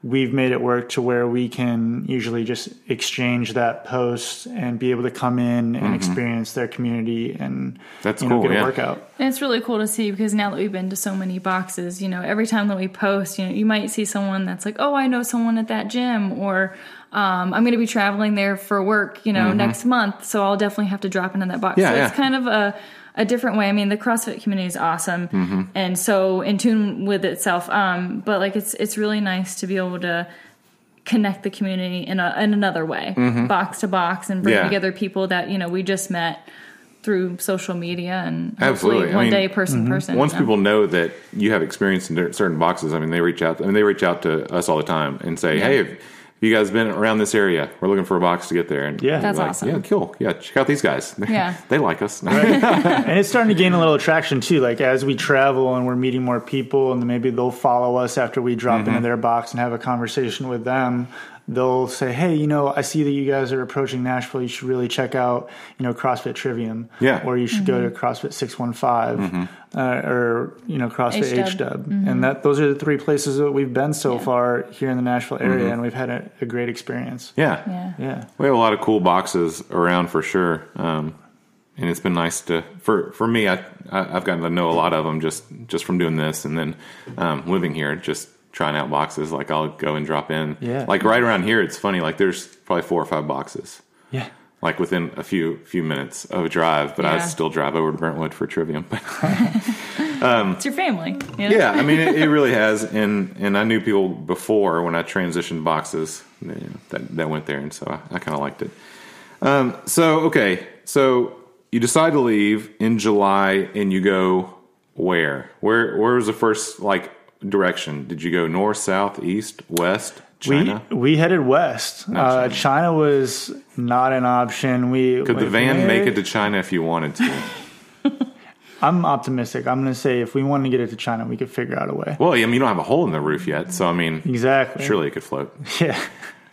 we've made it work to where we can usually just exchange that post and be able to come in and experience their community and Mm-hmm. That's you know, cool, get a yeah. workout. And it's really cool to see because now that we've been to so many boxes, you know, every time that we post, you know, you might see someone that's like, oh, I know someone at that gym, or um, I'm going to be traveling there for work, you know, next month, so I'll definitely have to drop into that box. Mm-hmm. Yeah, so yeah. it's kind of a a different way. I mean, the CrossFit community is awesome Mm-hmm. and so in tune with itself. Um, but like, it's it's really nice to be able to connect the community in a in another way, box to box, and bring Mm-hmm. Yeah. together people that you know we just met through social media and hopefully Absolutely. I one mean, day person to person. Once you know? people know that you have experience in certain boxes, I mean, they reach out. I mean, they reach out to us all the time and say, "Hey, have you guys been around this area? We're looking for a box to get there." And Yeah. That's like, awesome. Yeah, cool. Yeah, check out these guys. Yeah. they like us. and it's starting to gain a little attraction too. Like as we travel and we're meeting more people, and maybe they'll follow us after we drop Mm-hmm. into their box and have a conversation with them. They'll say, "Hey, you know, I see that you guys are approaching Nashville. You should really check out, you know, CrossFit Trivium, Yeah. Mm-hmm. or you should go to CrossFit Six One Five, uh, or you know, CrossFit H-Dub. H Dub." And that those are the three places that we've been so Yeah. far here in the Nashville area, Mm-hmm. and we've had a, a great experience. yeah. yeah. Yeah. We have a lot of cool boxes around for sure, um, and it's been nice to for for me. I, I I've gotten to know a lot of them just just from doing this, and then um, living here, just trying out boxes. Like I'll go and drop in. Yeah. Like right around here, it's funny. Like there's probably four or five boxes. Yeah. Like within a few few minutes of a drive, but I still drive over to Brentwood for Trivium. But It's your family. You know? yeah, I mean, it, it really has, and and I knew people before when I transitioned boxes you know, that that went there, and so I, I kind of liked it. Um, so okay, so you decide to leave in July, and you go where? Where where was the first like direction? Did you go north, south, east, west, China? We we headed west. Uh, China. China. was not an option. We Could the van we- make it to China if you wanted to? I'm optimistic. I'm going to say if we wanted to get it to China, we could figure out a way. well, I mean, you don't have a hole in the roof yet, so I mean, Exactly. surely it could float. Yeah.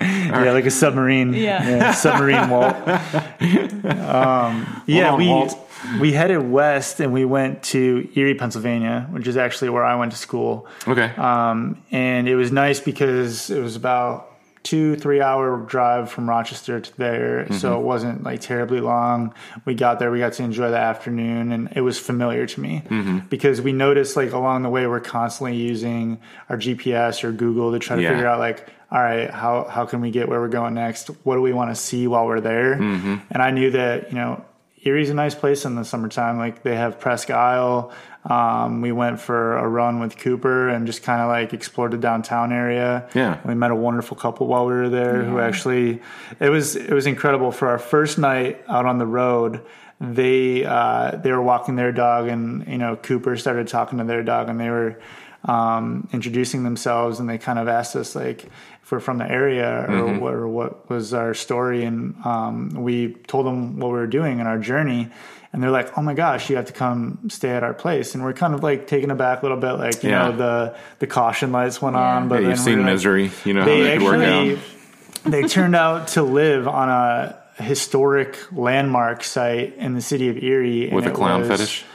Yeah, like a submarine. Yeah. submarine Walt. Um, yeah, on, we Walt. We headed west and we went to Erie, Pennsylvania, which is actually where I went to school. Okay. Um, and it was nice because it was about two three hour drive from rochester to there. So mm-hmm. it wasn't like terribly long. We got there we got to enjoy the afternoon and it was familiar to me mm-hmm. because we noticed like along the way we're constantly using our gps or google to try to Yeah. figure out like all right how, how can we get where we're going next? What do we want to see while we're there? Mm-hmm. And i knew that you know Erie's a nice place in the summertime. Like they have Presque Isle. Um, we went for a run with Cooper and just kind of like explored the downtown area. Yeah. we met a wonderful couple while we were there who actually it was it was incredible for our first night out on the road. They uh, they were walking their dog and you know Cooper started talking to their dog and they were um, introducing themselves and they kind of asked us like if we're from the area or, what, or what was our story and um, we told them what we were doing and our journey and they're like oh my gosh you have to come stay at our place and we're kind of like taken aback a little bit like you Yeah. know the the caution lights went Yeah. on but yeah, you've we seen like- misery. You know how they that could work actually out. they turned out to live on a historic landmark site in the city of Erie and With a clown was- fetish.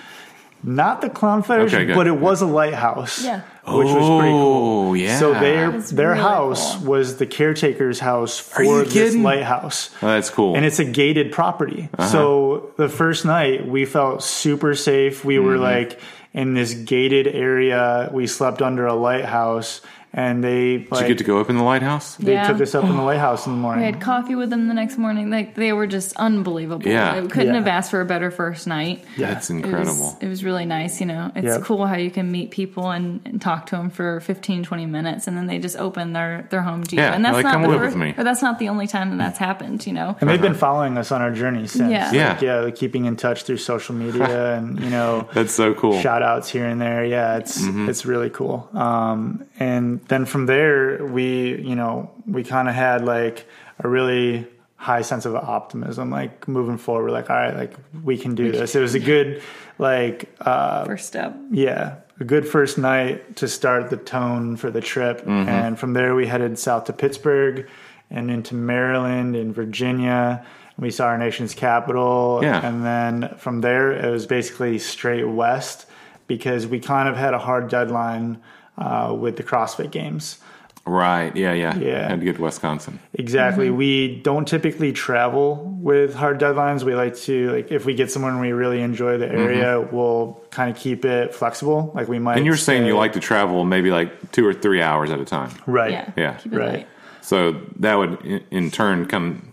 Not the clown fetish, Okay, but it was a lighthouse. Yeah. Which was pretty cool. Oh, yeah. So their That's their really house cool. was the caretaker's house for you this kidding? lighthouse. Oh, that's cool. And it's a gated property. Uh-huh. So the first night we felt super safe. We were Mm-hmm. like in this gated area. We slept under a lighthouse and they Did you get to go up in the lighthouse? they Yeah. took us up in the lighthouse in the morning. We had coffee with them the next morning. Like they were just unbelievable. Yeah. we couldn't Yeah. have asked for a better first night. That's It was, incredible. it was really nice, you know. It's Yep. cool how you can meet people and, and talk to them for 15, 20 minutes, and then they just open their, their home to you. Yeah, and that's like, not "Come the live first, with me." or that's not the only time that that's happened, you know. And they've been following us on our journey since. Yeah. Yeah. Like, yeah, like keeping in touch through social media and, you know, That's so cool. shout outs here and there. Yeah, it's Mm-hmm. it's really cool. Um, and then from there, we you know we kind of had like a really high sense of optimism, like moving forward. Like, all right, like we can do this. It was a good like uh, First step. yeah, a good first night to start the tone for the trip. Mm-hmm. And from there, we headed south to Pittsburgh and into Maryland and Virginia. We saw our nation's capital. Yeah. And then from there, it was basically straight west because we kind of had a hard deadline uh, with the CrossFit Games. Right. Yeah, yeah. Yeah. Had to get to Wisconsin. Exactly. Mm-hmm. We don't typically travel with hard deadlines. We like to like if we get someone we really enjoy the area, we'll kind of keep it flexible. Like we might. Mm-hmm. And you're saying you like to travel maybe like two or three hours at a time. right? Yeah. Yeah. Keep it Right. light. So that would in, in turn come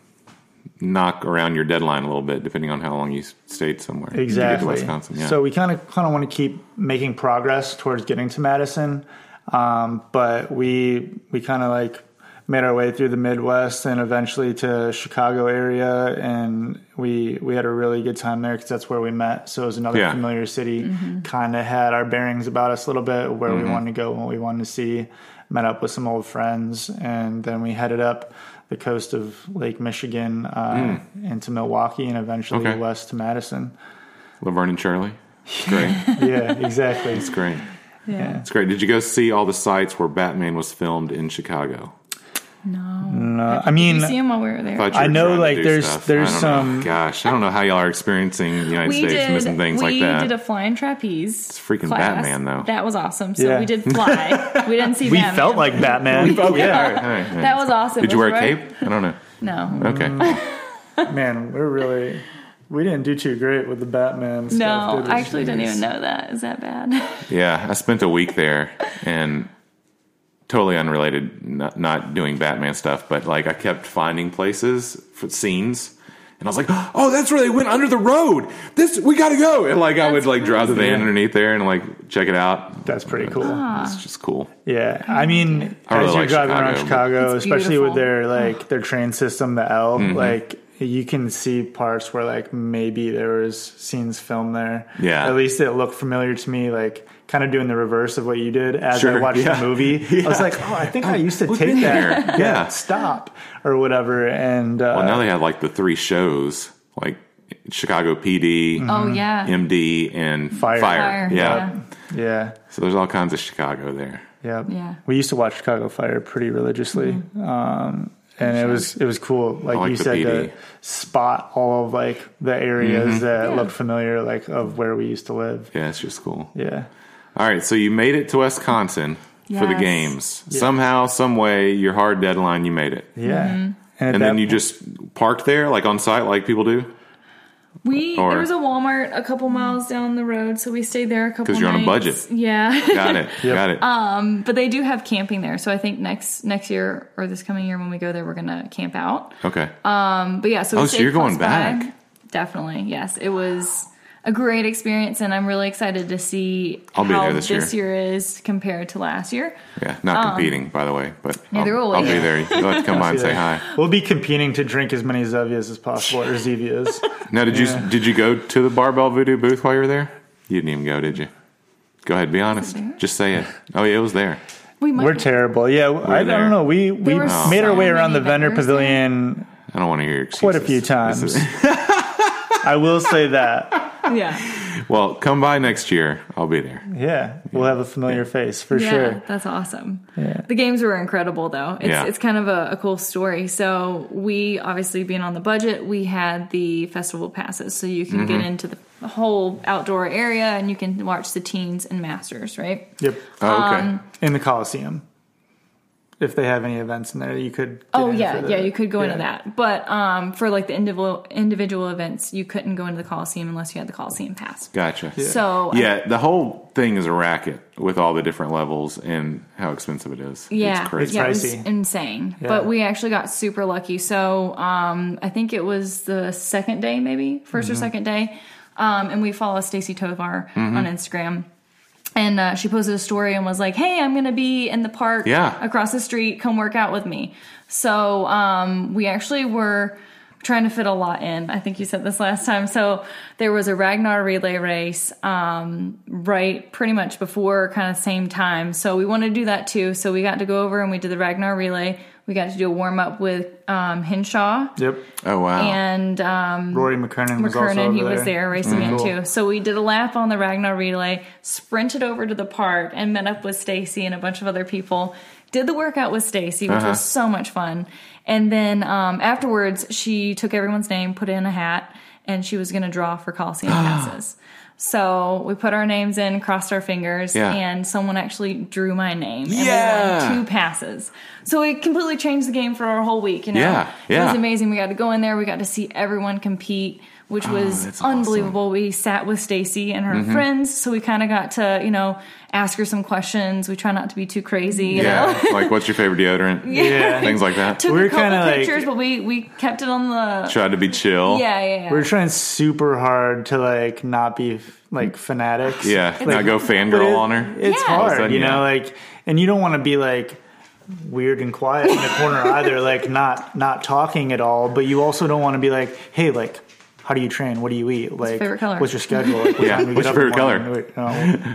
knock around your deadline a little bit, depending on how long you stayed somewhere. to get to Exactly. Wisconsin. Yeah. So we kind of kind of want to keep making progress towards getting to Madison, um, but we we kind of like made our way through the Midwest and eventually to Chicago area, and we we had a really good time there because that's where we met. So it was another Yeah. familiar city. Kind of had our bearings about us a little bit, where Mm-hmm. we wanted to go, what we wanted to see. Met up with some old friends, and then we headed up the coast of Lake Michigan uh, into Milwaukee, and eventually Mm. Okay. west to Madison. Laverne and Shirley. It's great. Yeah, exactly. it's great. Yeah. It's great. Did you go see all the sites where Batman was filmed in Chicago? No, I mean, Did you see him while we were there? I know, like, there's- stuff. there's some- Know. Gosh, I don't know how y'all are experiencing the United we States did. missing things like that. We did a flying trapeze. It's freaking Batman, though. That was awesome. So Yeah. we did fly. we didn't see. we Batman. felt like Batman. Oh, yeah, all right, all right, all right. that was awesome. Did you wear a cape? I don't know. No. Okay. man, we're really we didn't do too great with the Batman. No, stuff, did? I actually didn't even know that. Is that bad? Yeah, I spent a week there and totally unrelated, not, not doing Batman stuff, but like I kept finding places for scenes. And I was like, "Oh, that's where they went under the road. This we got to go." And like I would That's like drive the van underneath there and like check it out. That's pretty cool. It's just cool. Yeah, I mean, I really as you're like driving around Chicago, Chicago, It's especially with their like their train system, the L, Mm-hmm. like you can see parts where like maybe there was scenes filmed there. Yeah. At least it looked familiar to me, like kind of doing the reverse of what you did as Sure, I watched yeah. the movie. I was like, oh, I think I used to we've take that. here. Yeah. Stop or whatever. And uh, Well, now they have like the three shows, like Chicago PD, Oh yeah. MD, and Fire. Fire, Yeah. yeah. So there's all kinds of Chicago there. Yeah. Yeah. We used to watch Chicago Fire pretty religiously. Um, and it was it was cool, like, like you said, PD. to spot all of like the areas that Yeah. looked familiar, like of where we used to live. Yeah, it's just cool. Yeah, All right, so you made it to Wisconsin for the Yes. games. Somehow, some way, your hard deadline, you made it. yeah. Mm-hmm. at And then you point- just parked there, like on site, like people do? We Or- there was a Walmart a couple miles down the road, so we stayed there a couple. Because you're on a budget. Yeah. Got it. Got it. Um, but they do have camping there, so I think next next year or this coming year when we go there, we're gonna camp out. okay. Um, but yeah, so we Oh, so you're going close by. back. Definitely, yes. It was a great experience, and I'm really excited to see I'll be how there this year. is compared to last year. yeah, not um, competing, by the way, but neither I'll, will I'll we. be there. You'll have to come by and say hi. we'll be competing to drink as many Zevias as possible or Zevias. Now, did you did you go to the Barbell Voodoo booth while you were there? You didn't even go, did you? Go ahead, be honest. Just say it. Oh, yeah, it was there. We might We're terrible. Yeah, I, I don't know. We we were made our way around the vendor vendors there. pavilion I don't want to hear your excuses. quite a few times. I will say that. Yeah, well, come by next year. I'll be there. Yeah, we'll have a familiar face for yeah, sure. that's awesome. Yeah. The games were incredible, though. It's Yeah. it's kind of a, a cool story. So we obviously being on the budget, we had the festival passes, so you can Mm-hmm. get into the whole outdoor area and you can watch the teens and masters, right? Yep, Oh, okay. Um, in the Coliseum. If they have any events in there, you could. get Oh in yeah, for yeah, you could go into that. But um, for like the individual individual events, you couldn't go into the Coliseum unless you had the Coliseum pass. gotcha. So Yeah, the whole thing is a racket with all the different levels and how expensive it is. Yeah, it's crazy. yeah, it was insane. Yeah. But we actually got super lucky. So um, I think it was the second day, maybe 1st Mm-hmm. or second day, um, and we follow Stacy Tovar Mm-hmm. on Instagram. And uh, she posted a story and was like, "Hey, I'm going to be in the park Yeah. across the street. Come work out with me." So um, we actually were trying to fit a lot in. I think you said this last time. So there was a Ragnar relay race um, right pretty much before kind of same time. So we wanted to do that too. So we got to go over and we did the Ragnar relay. We got to do a warm up with um, Hinshaw Yep, Oh wow. and um, Rory McKernan was also McKernan, over he was there. there racing Cool. in too. So we did a lap on the Ragnar relay, sprinted over to the park, and met up with Stacy and a bunch of other people. Did the workout with Stacy, which Uh-huh. was so much fun. And then um, afterwards, she took everyone's name, put it in a hat, and she was going to draw for Coliseum passes. So we put our names in, crossed our fingers, Yeah. and someone actually drew my name. And Yeah. we won two passes. So it completely changed the game for our whole week, you know? Yeah, It was amazing. We got to go in there, we got to see everyone compete, which was Oh, that's awesome. unbelievable. We sat with Stacy and her Mm-hmm. friends, so we kind of got to, you know, ask her some questions. We try not to be too crazy, you yeah, know? like what's your favorite deodorant? Yeah. Things like that. Took We're a couple kinda like- pictures, but we we kept it on the Tried to be chill. yeah, yeah, yeah. We're trying super hard to like not be like fanatics. Yeah, Like, not go fangirl it- on her. It's Yeah. All of a hard, sudden, you know, yeah. like, and you don't want to be like weird and quiet in the corner either, like not not talking at all. But you also don't want to be like, hey, like. How do you train? What do you eat? Like, favorite color? what's your schedule? Like, what Yeah, time do you what's your favorite in the? No,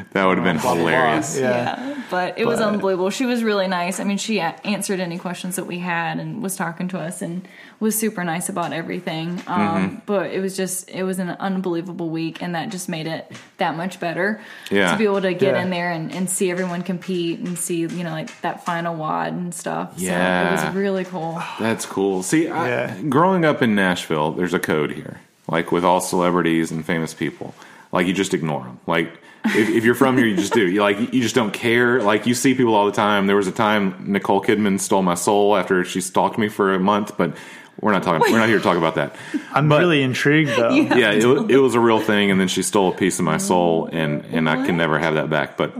That would have been blah, blah, blah. hilarious. Yeah. yeah, but it was unbelievable. She was really nice. I mean, she a- answered any questions that we had and was talking to us and was super nice about everything. Um, Mm-hmm. But it was just, it was an unbelievable week, and that just made it that much better. Yeah. to be able to get Yeah. in there and, and see everyone compete and see, you know, like that final WOD and stuff. so Yeah. it was really cool. That's cool. See, I, Yeah. growing up in Nashville, there's a code here. Like with all celebrities and famous people, like you just ignore them. Like if, if you're from here, you just do. You like you just don't care. Like you see people all the time. There was a time Nicole Kidman stole my soul after she stalked me for a month, but we're not talking. We're not here to talk about that. I'm really intrigued though. Yeah, it, it was a real thing, and then she stole a piece of my soul, and and I can never have that back. But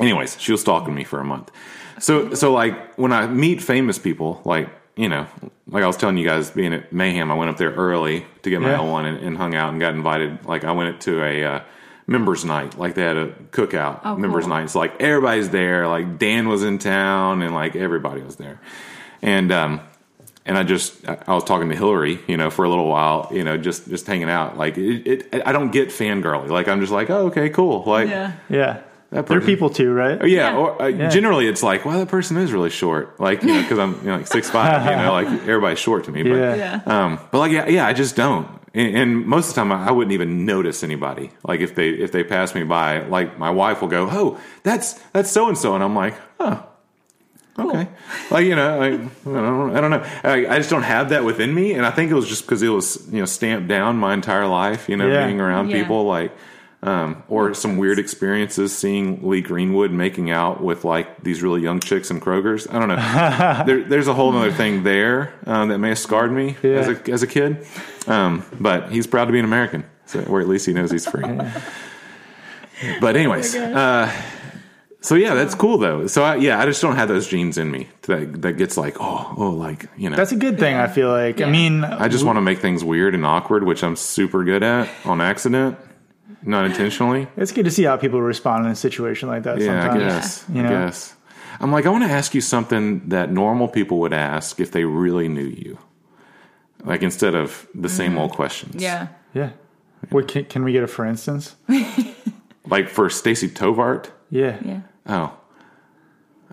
anyways, she was stalking me for a month. So so like when I meet famous people, like you know, like I was telling you guys, being at Mayhem, I went up there early to get my Yeah. L1 and, and hung out and got invited. Like I went to a uh, members night, like they had a cookout Oh, members cool. night. So like everybody's there. Like Dan was in town, and like everybody was there, and um and I just I I was talking to Hillary, you know, for a little while, you know, just just hanging out. Like it, it I don't get fangirly. Like I'm just like, oh, okay, cool. Like Yeah. Yeah. That They're people too, right? Yeah, Yeah. or uh, generally it's like, well, that person is really short, like you know, because I'm you know, like six five, you know, like everybody's short to me. But, Yeah. Yeah. Um, but like, yeah, yeah, I just don't. And, and most of the time, I I wouldn't even notice anybody. Like if they if they pass me by, like my wife will go, "Oh, that's that's so and so," and I'm like, "Oh, okay." Like you know, like, I don't, I don't know. I, I just don't have that within me, and I think it was just because it was you know stamped down my entire life. You know, Yeah. being around Yeah. people like. Um, or some weird experiences seeing Lee Greenwood making out with like these really young chicks in Kroger's. I don't know. there, there's a whole other thing there um, that may have scarred me as a as a kid. Um, but he's proud to be an American, so, or at least he knows he's free. but anyways, uh, so yeah, that's cool though. So I, yeah, I just don't have those genes in me that that gets like oh oh like you know. That's a good thing, I feel like. I mean, I just want to make things weird and awkward, which I'm super good at on accident, not intentionally. it's good to see how people respond in a situation like that Yeah, I guess. You know? I guess. I'm like, I want to ask you something that normal people would ask if they really knew you. Like instead of the same old questions. Mm. Yeah. Yeah. What can, can we get a for instance? Like for Stacy Tovar. Yeah. Yeah. Oh.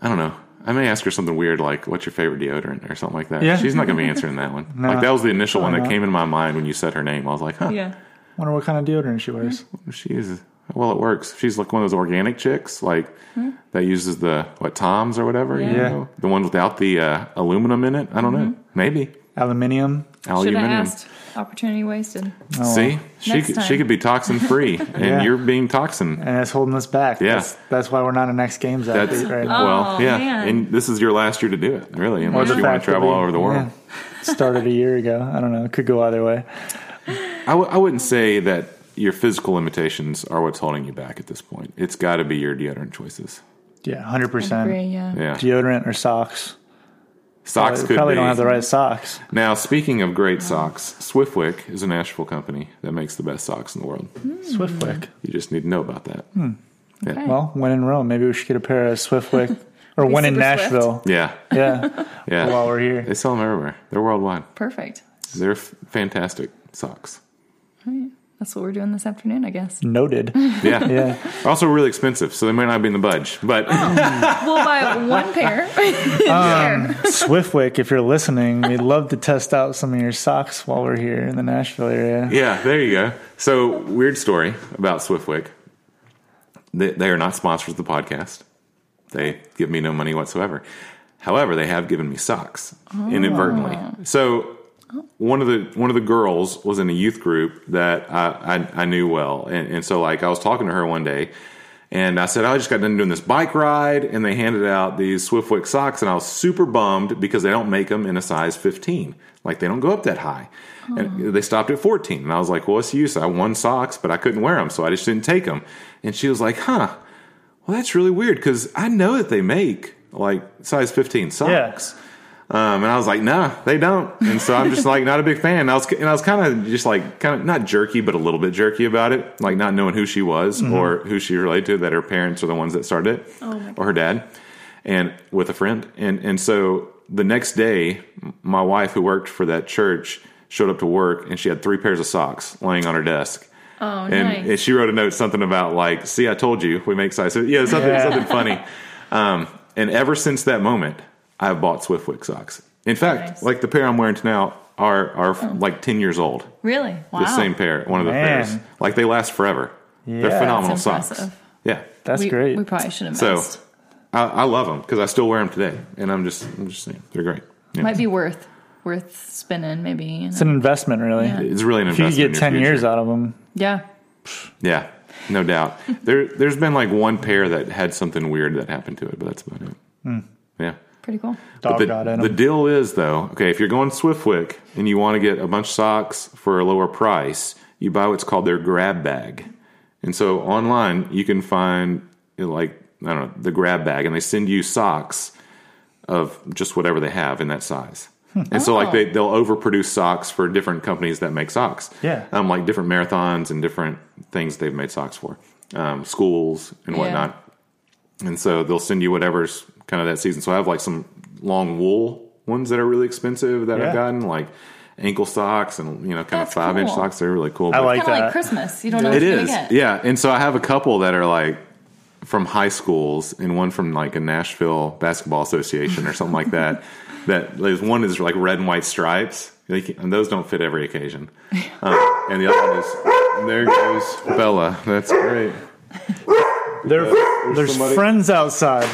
I don't know. I may ask her something weird like, what's your favorite deodorant or something like that. Yeah. She's not going to be answering that one. Like that was the initial one that not. came in my mind when you said her name. I was like, huh, Yeah. Wonder what kind of deodorant she wears. she is. Well, it works. She's like one of those organic chicks, like that uses the what Toms or whatever. you Hmm. Yeah. know? the ones without the uh, aluminum in it. I don't know. Maybe Aluminium. Should have aluminum. asked. Opportunity wasted. See, she Next could, time. she could be toxin free, and Yeah. you're being toxin. And it's holding us back. Yeah. That's, that's why we're not in next games That's athlete right now. well, yeah, man. and this is your last year to do it, really, unless the you want fact to that travel we- all over the world. yeah, started a year ago. I don't know. It could go either way. I w- I wouldn't say that your physical limitations are what's holding you back at this point. It's got to be your deodorant choices. Yeah, 100%. Agree, yeah. Yeah, Deodorant or socks. socks Probably, could probably be. don't have the right socks. Now, speaking of great socks, Swiftwick is a Nashville company that makes the best socks in the world. Swiftwick. You just need to know about that. Hmm. Yeah. Well, when in Rome, maybe we should get a pair of Swiftwick. Or when in super Nashville. Yeah, Yeah. yeah. While we're here. They sell them everywhere. They're worldwide. Perfect. They're f- fantastic socks. That's what we're doing this afternoon, I guess. Noted. Yeah. Yeah. Also really expensive, so they might not be in the budge. But oh. We'll buy one pair. Um, Swiftwick, if you're listening, we'd love to test out some of your socks while we're here in the Nashville area. yeah, there you go. So weird story about Swiftwick. They, they are not sponsors of the podcast. They give me no money whatsoever. However, they have given me socks oh. inadvertently. So Oh. one of the one of the girls was in a youth group that I I, I knew well, and, and so like I was talking to her one day, and I said I just got done doing this bike ride, and they handed out these Swiftwick socks, and I was super bummed because they don't make them in a size 15, like they don't go up that high. And they stopped at 14, and I was like, "Well, what's the use? I won socks, but I couldn't wear them, so I just didn't take them." And she was like, "Huh." Well, that's really weird because I know that they make like size 15 socks. Um, and I was like, nah, they don't. And so I'm just like not a big fan. And I was, and I was kind of just like, kind of not jerky, but a little bit jerky about it. Like not knowing who she was or who she related to, that her parents are the ones that started it or her dad and with a friend. And, and so the next day, my wife who worked for that church showed up to work and she had three pairs of socks laying on her desk. Oh, and, nice. and she wrote a note something about like, see, I told you we make size. Yeah, something Yeah. something funny. Um, and ever since that moment, I've bought Swiftwick socks. In fact, Nice. like the pair I'm wearing now are are like ten years old. Really? Wow. The same pair, one of the Man. pairs. Like they last forever. Yeah. They're phenomenal That's socks. Yeah, That's we, great. We probably should So- invest. I, I love them because I still wear them today, and I'm just I'm just saying they're great. Yeah. Might be worth worth spinning, maybe. You know? it's an investment, really. Yeah. It's really an If you get in 10 your years out of them, yeah. Yeah, no doubt. there there's been like one pair that had something weird that happened to it, but that's about it. Hmm. Yeah. Pretty cool. But dog the, got in the deal is though, okay, if you're going Swiftwick and you want to get a bunch of socks for a lower price, you buy what's called their grab bag. And so online you can find you know, like I don't know, the grab bag and they send you socks of just whatever they have in that size. Hmm. And so like Oh. they they'll overproduce socks for different companies that make socks. Yeah. Um like different marathons and different things they've made socks for. Um schools and Yeah. whatnot. And so they'll send you whatever's kind of that season. So I have like some long wool ones that are really expensive that Yeah. I've gotten, like ankle socks and you know, kind of That's five inch socks. They're really cool. I But like Kind of like that. Christmas. You don't know what it you're is, get. yeah. And so I have a couple that are like from high schools, and one from like a Nashville basketball association or something like that. That there's one is like red and white stripes, Like, and those don't fit every occasion. Uh, and the other one is there goes Bella. That's great. There, there's somebody- friends outside.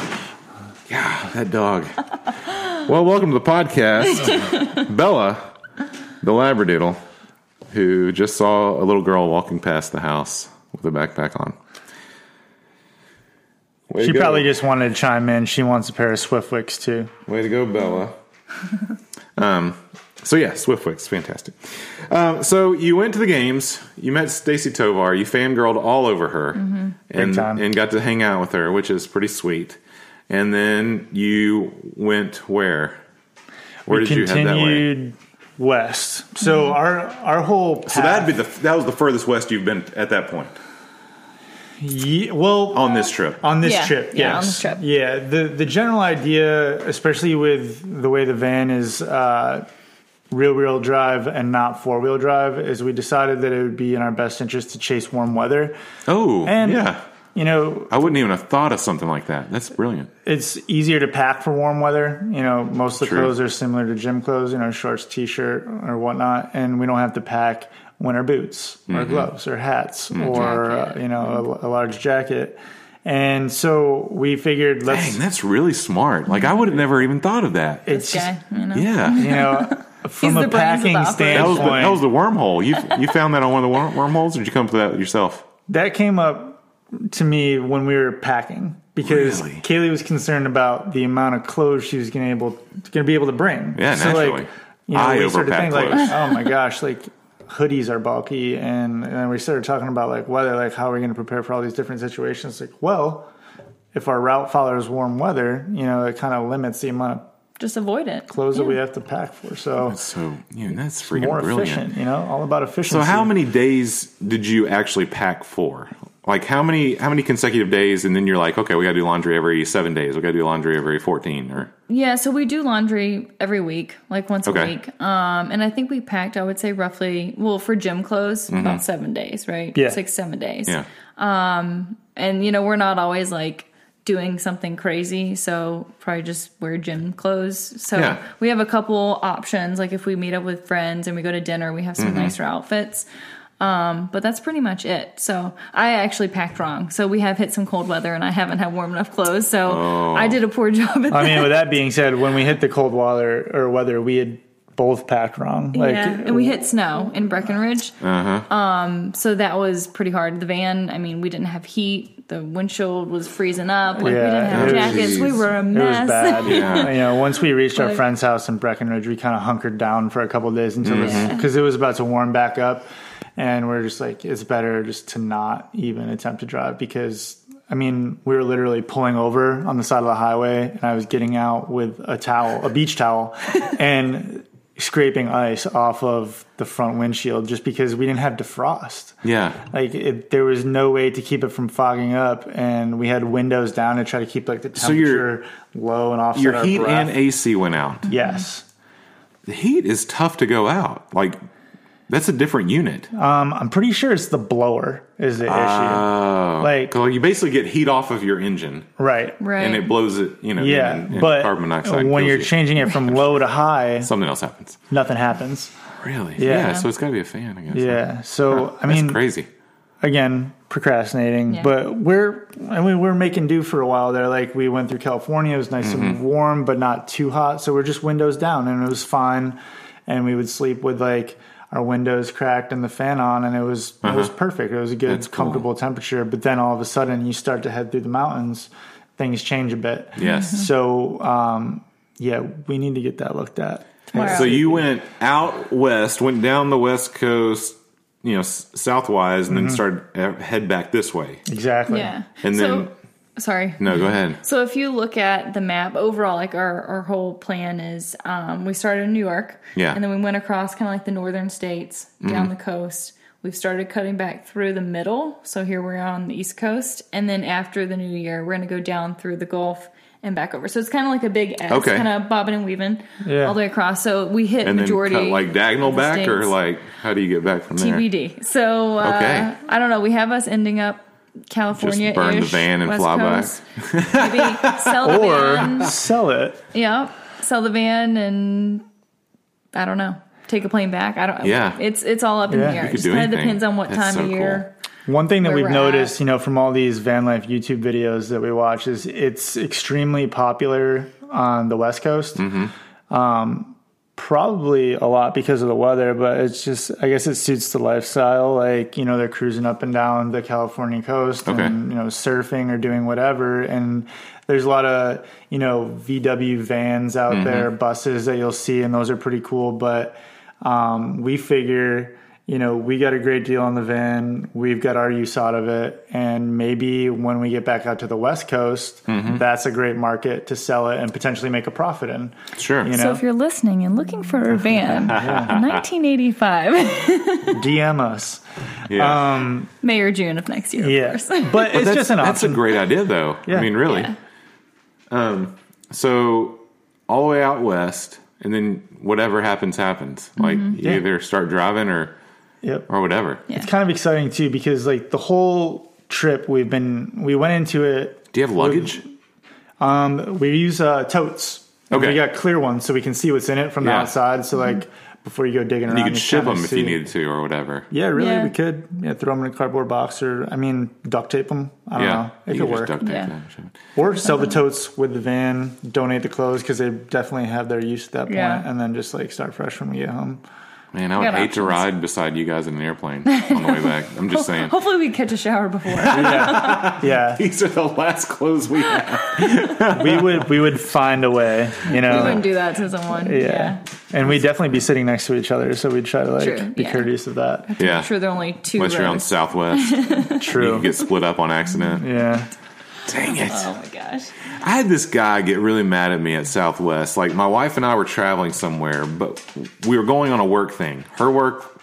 Yeah, that dog. well, welcome to the podcast. Bella, the Labradoodle, who just saw a little girl walking past the house with a backpack on. Way She probably just wanted to chime in. She wants a pair of Swiftwicks too. Way to go, Bella. um, so yeah, Swiftwick's fantastic. Um, so you went to the games. You met Stacy Tovar. You fangirled all over her, and time. and got to hang out with her, which is pretty sweet. And then you went where? Where we did you head that way? continued west. So our our whole So that'd be the that was the furthest west you've been at that point Ye- well on this trip. on this Yeah, trip. yeah, on this trip. Yeah, the the general idea, especially with the way the van is uh, rear wheel drive and not four wheel drive, is we decided that it would be in our best interest to chase warm weather. Oh, And yeah. You know, I wouldn't even have thought of something like that. That's brilliant. it's easier to pack for warm weather. You know, most of the True. clothes are similar to gym clothes, you know, shorts, t shirt, or whatnot, and we don't have to pack winter boots Mm-hmm. or gloves or hats or, uh, you know, a, a large jacket. And so we figured let's, Dang, that's really smart. Like I would have never even thought of that. it's just, guy, you know. Yeah. you know, from He's a the brains of the packing operation. That was, the, standpoint, that was the wormhole. You you found that on one of the worm, wormholes, or did you come to that yourself? that came up to me when we were packing because Really? Kaylee was concerned about the amount of clothes she was going to able going to be able to bring. Yeah, so naturally. like, you know, I we started overpack thinking like, clothes. oh my gosh, like hoodies are bulky, and, and then we started talking about like weather, like how are we going to prepare for all these different situations? Like, well, if our route follows warm weather, you know, it kind of limits the amount of Just avoid it. clothes that we have to pack for. So So yeah, that's freaking more brilliant. efficient, you know, all about efficiency. So how many days did you actually pack for? Like how many how many consecutive days, and then you're like, okay, we got to do laundry every seven days. We got to do laundry every fourteen, or Yeah, so we do laundry every week, like once Okay. a week. Um, and I think we packed, I would say roughly, well, for gym clothes, about seven days, right? Yeah. Six, seven days. yeah, um And, you know, we're not always like doing something crazy. So probably just wear gym clothes. So Yeah. we have a couple options. Like if we meet up with friends and we go to dinner, we have some nicer outfits. Um, but that's pretty much it. So I actually packed wrong. So we have hit some cold weather and I haven't had warm enough clothes. So I did a poor job at I that. mean, with that being said, when we hit the cold weather or weather, we had both packed wrong. Like, yeah, and we hit snow in Breckenridge. uh-huh. Um, so that was pretty hard. The van, I mean, we didn't have heat. The windshield was freezing up. Like we didn't have it was- jackets. We were a mess. it was mess. bad. Yeah. You know, once we reached our friend's house in Breckenridge, we kind of hunkered down for a couple of days until Mm-hmm. because it was about to warm back up, and we're just like, it's better just to not even attempt to drive because. I mean, we were literally pulling over on the side of the highway, and I was getting out with a towel, a beach towel, and scraping ice off of the front windshield just because we didn't have defrost. yeah. Like it, there was no way to keep it from fogging up, and we had windows down to try to keep like the So your- temperature low and offset Your heat breath. and AC went out. yes. The heat is tough to go out. Like that's a different unit. Um, I'm pretty sure it's the blower is the issue. Oh, Like- so you basically get heat off of your engine, Right. Right. and it blows it. You know, Yeah, and- and but carbon monoxide. when you're you. changing it from low to high, something else happens. nothing happens. Really? Yeah. So it's got to be a fan, I guess. Yeah. So I That's mean, crazy. again, procrastinating, Yeah. but we're I mean we're making do for a while there. Like we went through California, it was nice and Mm-hmm. warm, but not too hot. So we're just windows down, and it was fine. And we would sleep with like our windows cracked and the fan on, and it was it was perfect. It was a good, Uh-huh. That's cool. comfortable temperature. But then all of a sudden, you start to head through the mountains, things change a bit. Yes. So um, yeah, we need to get that looked at. Tomorrow. So you went out west, went down the west coast, you know, s- southwise, and then Mm-hmm. started uh, head back this way. Exactly. yeah. And so, then- sorry. No, go ahead. So if you look at the map overall, like our, our whole plan is, um, we started in New York, Yeah. Mm-hmm. and then we went across kind of like the northern states down the coast. We've started cutting back through the middle, so here we're on the east coast, and then after the new year, we're going to go down through the Gulf and back over. So it's kind of like a big S, Okay. kind of bobbing and weaving Yeah. all the way across. So we hit and then majority cut like diagonal of the back, or like how do you get back from there? TBD. So uh, Okay. I don't know. We have us ending up California. burn the van and fly back. Maybe sell the Or van. sell it. Yeah, sell the van and I don't know. Take a plane back. I don't. Yeah. it's it's all up in Yeah. the air. It just kind of depends on what That's time so of cool. year. One thing that Where we've noticed, at. you know, from all these van life YouTube videos that we watch, is it's extremely popular on the West Coast. Mm-hmm. Um, probably a lot because of the weather, but it's just, I guess it suits the lifestyle. Like, you know, they're cruising up and down the California coast Okay. and, you know, surfing or doing whatever. And there's a lot of, you know, VW vans out Mm-hmm. there, buses that you'll see, and those are pretty cool. But um, we figure, you know, we got a great deal on the van. We've got our use out of it. And maybe when we get back out to the West Coast, Mm-hmm. that's a great market to sell it and potentially make a profit in. Sure. You So if you're listening and looking for a van, 1985, DM us. yeah. May or June of next year. Of Yeah. course. But it's just an that's a great idea, though. Yeah. I mean, really. Yeah. Um, so all the way out west, and then whatever happens, happens. Like you Yeah. either start driving or Yep. or whatever. Yeah. It's kind of exciting too because like the whole trip we've been we went into it Do you have luggage? um we use uh totes. Okay. We got clear ones so we can see what's in it from the outside. So like before you go digging around, you could ship kinda them if you needed to, or whatever. Yeah, really, Yeah. we could. Yeah, throw them in a cardboard box, or I mean, duct tape them. I don't yeah, know. It you could work. duct tape Yeah. that. Or sell the totes with the van, donate the clothes because they definitely have their use at that point, Yeah. and then just like start fresh when we get home. Man, I would got hate to ride beside you guys in an airplane on the way back. I'm just saying. Hopefully, we catch a shower before. Yeah, yeah. These are the last clothes we have. we would we would find a way, you know, we wouldn't do that to someone. yeah. Yeah. and we'd definitely be sitting next to each other, so we'd try to like True, be yeah. courteous of that. Yeah. I'm sure there are only two. Unless you're on rows. Southwest, you True. can get split up on accident. yeah. Dang it. Oh my gosh. I had this guy get really mad at me at Southwest. Like my wife and I were traveling somewhere, but we were going on a work thing. Her work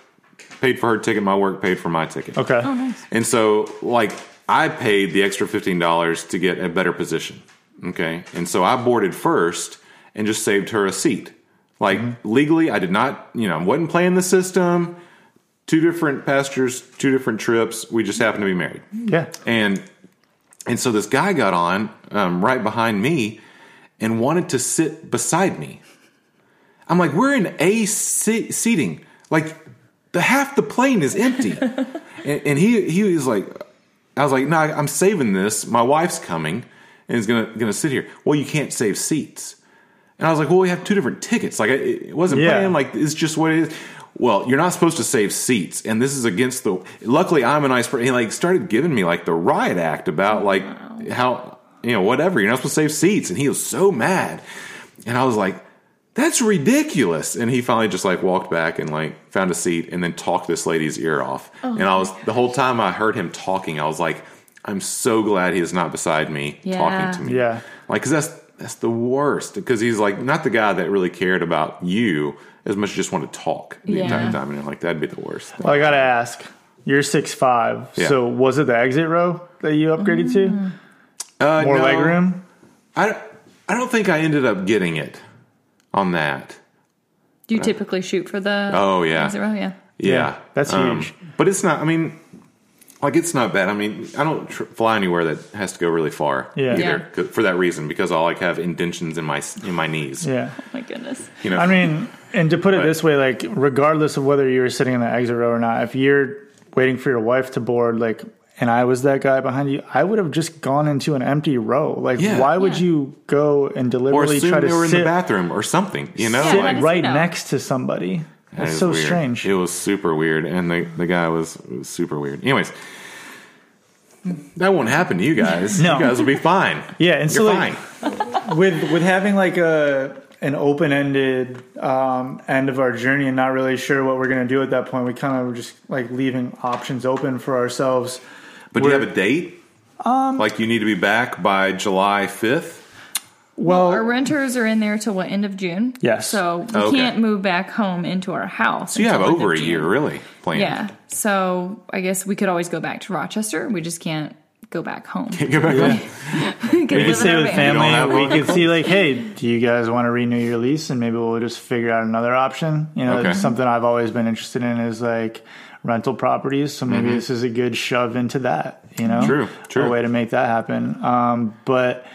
paid for her ticket, my work paid for my ticket. Okay. Oh, nice. And so like I paid the extra $15 to get a better position. Okay? And so I boarded first and just saved her a seat. Like mm-hmm. legally I did not, you know, I wasn't playing the system. Two different passengers, two different trips. We just happened to be married. Yeah. And and so this guy got on um, right behind me and wanted to sit beside me. I'm like, we're in A se- seating, like the half the plane is empty, and, and he he was like, I was like, no, I'm saving this. My wife's coming and is gonna gonna sit here. Well, you can't save seats. And I was like, well, we have two different tickets. Like, it it wasn't Yeah. playing. Like, it's just what it is. Well, you're not supposed to save seats, and this is against the. Luckily, I'm a nice person. He like started giving me like the riot act about oh, like how you know whatever you're not supposed to save seats, and he was so mad. And I was like, that's ridiculous. And he finally just like walked back and like found a seat and then talked this lady's ear off. Oh, and I was the whole time I heard him talking, I was like, I'm so glad he is not beside me Yeah. talking to me. Yeah. Like, cause that's, that's the worst. Cause he's like, not the guy that really cared about you as much as just want to talk the Yeah. entire time. And you're like, that'd be the worst. Well, I gotta ask. You're six five, Yeah. so was it the exit row that you upgraded to? Uh, More no, leg room? I, I don't think I ended up getting it on that. Do you typically shoot for the? Oh, yeah. Zero, yeah. Yeah, that's Um, huge. But it's not. I mean, like it's not bad. I mean, I don't tr- fly anywhere that has to go really far. Yeah. Either Yeah. 'cause- for that reason because I'll like have indentions in my in my knees. Yeah. Oh my goodness. You know. I mean, and to put it But- this way, like regardless of whether you were sitting in the exit row or not, if you're waiting for your wife to board, like, and I was that guy behind you, I would have just gone into an empty row. Like, Yeah. why would Yeah. you go and or deliberately assume try they to were in the bathroom or something. You know, Yeah, sit like right next to somebody? That That's so weird. strange. It was super weird, and the the guy was, was super weird. Anyways. That won't happen to you guys. No. You guys will be fine. Yeah, and so You're like, fine. with with having like a an open ended um, end of our journey and not really sure what we're gonna do at that point, we kind of were just like leaving options open for ourselves. But do you have a date? Um, like you need to be back by July fifth. Well, Our renters are in there till what end of June? Yes. So we okay. can't move back home into our house. So you have over a June. year, really, planned. Yeah. So I guess we could always go back to Rochester. We just can't go back home. Go back home. We could stay with family. We one. could see like, hey, do you guys want to renew your lease? And maybe we'll just figure out another option. You know, Okay. something I've always been interested in is like rental properties. So maybe this is a good shove into that. You know, Mm-hmm. True, true. A way to make that happen. Um, but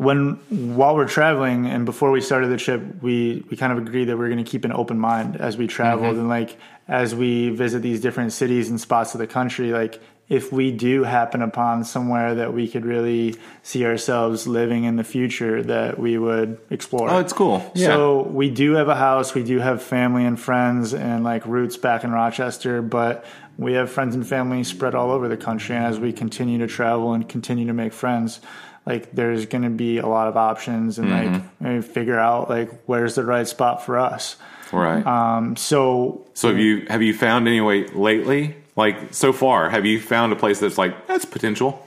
when while we're traveling and before we started the trip, we we kind of agreed that we are going to keep an open mind as we traveled Mm-hmm. and like as we visit these different cities and spots of the country, like if we do happen upon somewhere that we could really see ourselves living in the future, that we would explore. Oh, it's cool. Yeah. So we do have a house, we do have family and friends and like roots back in Rochester, but we have friends and family spread all over the country. And as we continue to travel and continue to make friends, like there's going to be a lot of options and Mm-hmm. like maybe figure out like where's the right spot for us. right. Um, so so have you have you found any way lately? Like so far, have you found a place that's like that's potential?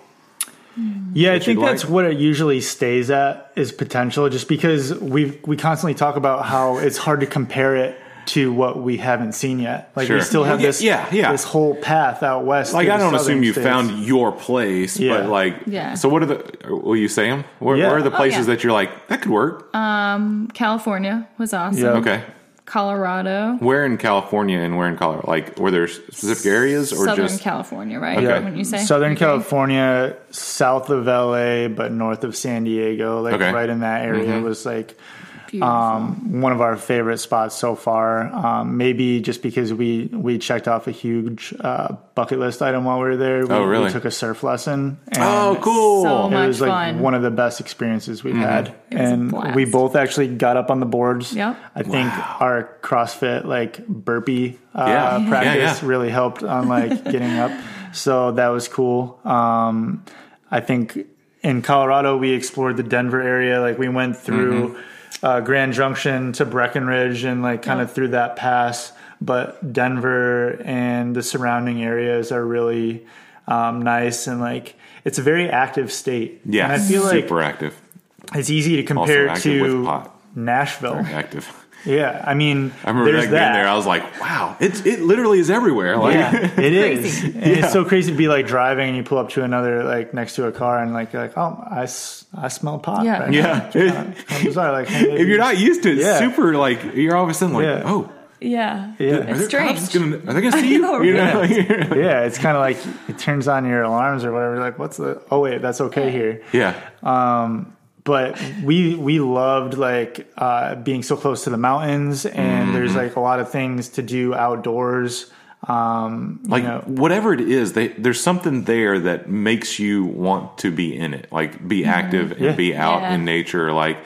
Yeah, I think that's like? what it usually stays at is potential, just because we we constantly talk about how it's hard to compare it to what we haven't seen yet. Like we still have this yeah, yeah. this whole path out west. Like I don't assume you states. found your place, Yeah. but like, Yeah. So what are the? Will you say them? Where, Yeah. where are the Oh, places yeah. that you're like that could work? Um, California was awesome. Yeah. okay. Colorado, Where in California and where in Colorado? Like, were there specific areas or Southern just? California, right? Okay. When you say Southern Okay. California, south of LA, but north of San Diego, like Okay. right in that area Mm-hmm. was like Beautiful. Um, one of our favorite spots so far. Um, maybe just because we we checked off a huge uh, bucket list item while we were there. We, Oh, really? We took a surf lesson. And oh, cool. So It was like fun. one of the best experiences we've had, It was a and blast. we both actually got up on the boards. Yep. I think our CrossFit like burpee uh, Yeah. Yeah, practice yeah. really helped on like getting up. So that was cool. Um, I think in Colorado we explored the Denver area. Like we went through Mm-hmm. Uh, Grand Junction to Breckenridge and like kind of through that pass. But Denver and the surrounding areas are really um, nice and like it's a very active state. yeah, and I feel like super active. it's easy to compare to pot. Nashville. Active. Yeah, I mean, I remember there's that that. being there. I was like, wow, it's it literally is everywhere. Like, yeah, it is. crazy. And it's so crazy to be like driving and you pull up to another like next to a car and like you're like, oh, I, I smell pot. Yeah. right yeah. now. I'm sorry. Like if you're not used to it, Yeah. super like you're all of a sudden like, Yeah. oh, yeah, Yeah. are it's strange. gonna, are they gonna see you? know, you right? know? yeah, it's kind of like it turns on your alarms or whatever. Like, what's the? Oh wait, that's okay here. yeah. Um, but we we loved like uh, being so close to the mountains and Mm-hmm. there's like a lot of things to do outdoors um you like know whatever it is they, there's something there that makes you want to be in it like be active and Yeah. be out Yeah. in nature like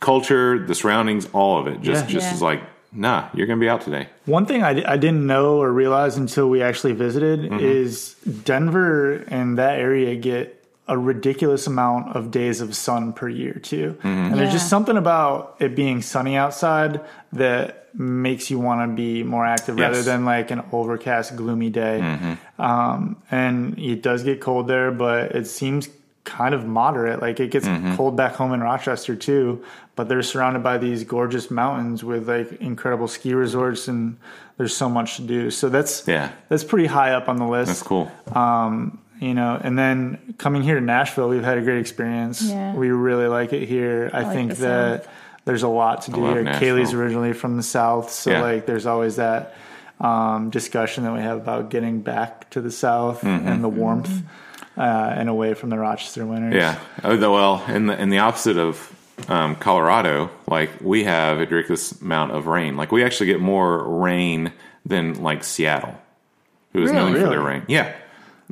culture the surroundings all of it just Yeah. just Yeah. is like nah you're gonna be out today one thing I, I didn't know or realize until we actually visited Mm-hmm. is denver and that area get a ridiculous amount of days of sun per year too Mm-hmm. and there's just something about it being sunny outside that makes you want to be more active rather than like an overcast gloomy day Mm-hmm. um, and it does get cold there but it seems kind of moderate like it gets Mm-hmm. cold back home in rochester too but they're surrounded by these gorgeous mountains with like incredible ski resorts and there's so much to do so that's Yeah. that's pretty high up on the list that's cool you know and then coming here to nashville we've had a great experience Yeah. we really like it here i, like think that South. there's a lot to do here Nashville. kaylee's originally from the south so Yeah. like there's always that um, discussion that we have about getting back to the south Mm-hmm. and the warmth uh, and away from the rochester winters yeah oh the, well in the in the opposite of um, colorado like we have a ridiculous amount of rain like we actually get more rain than like seattle who is known Really? for their rain yeah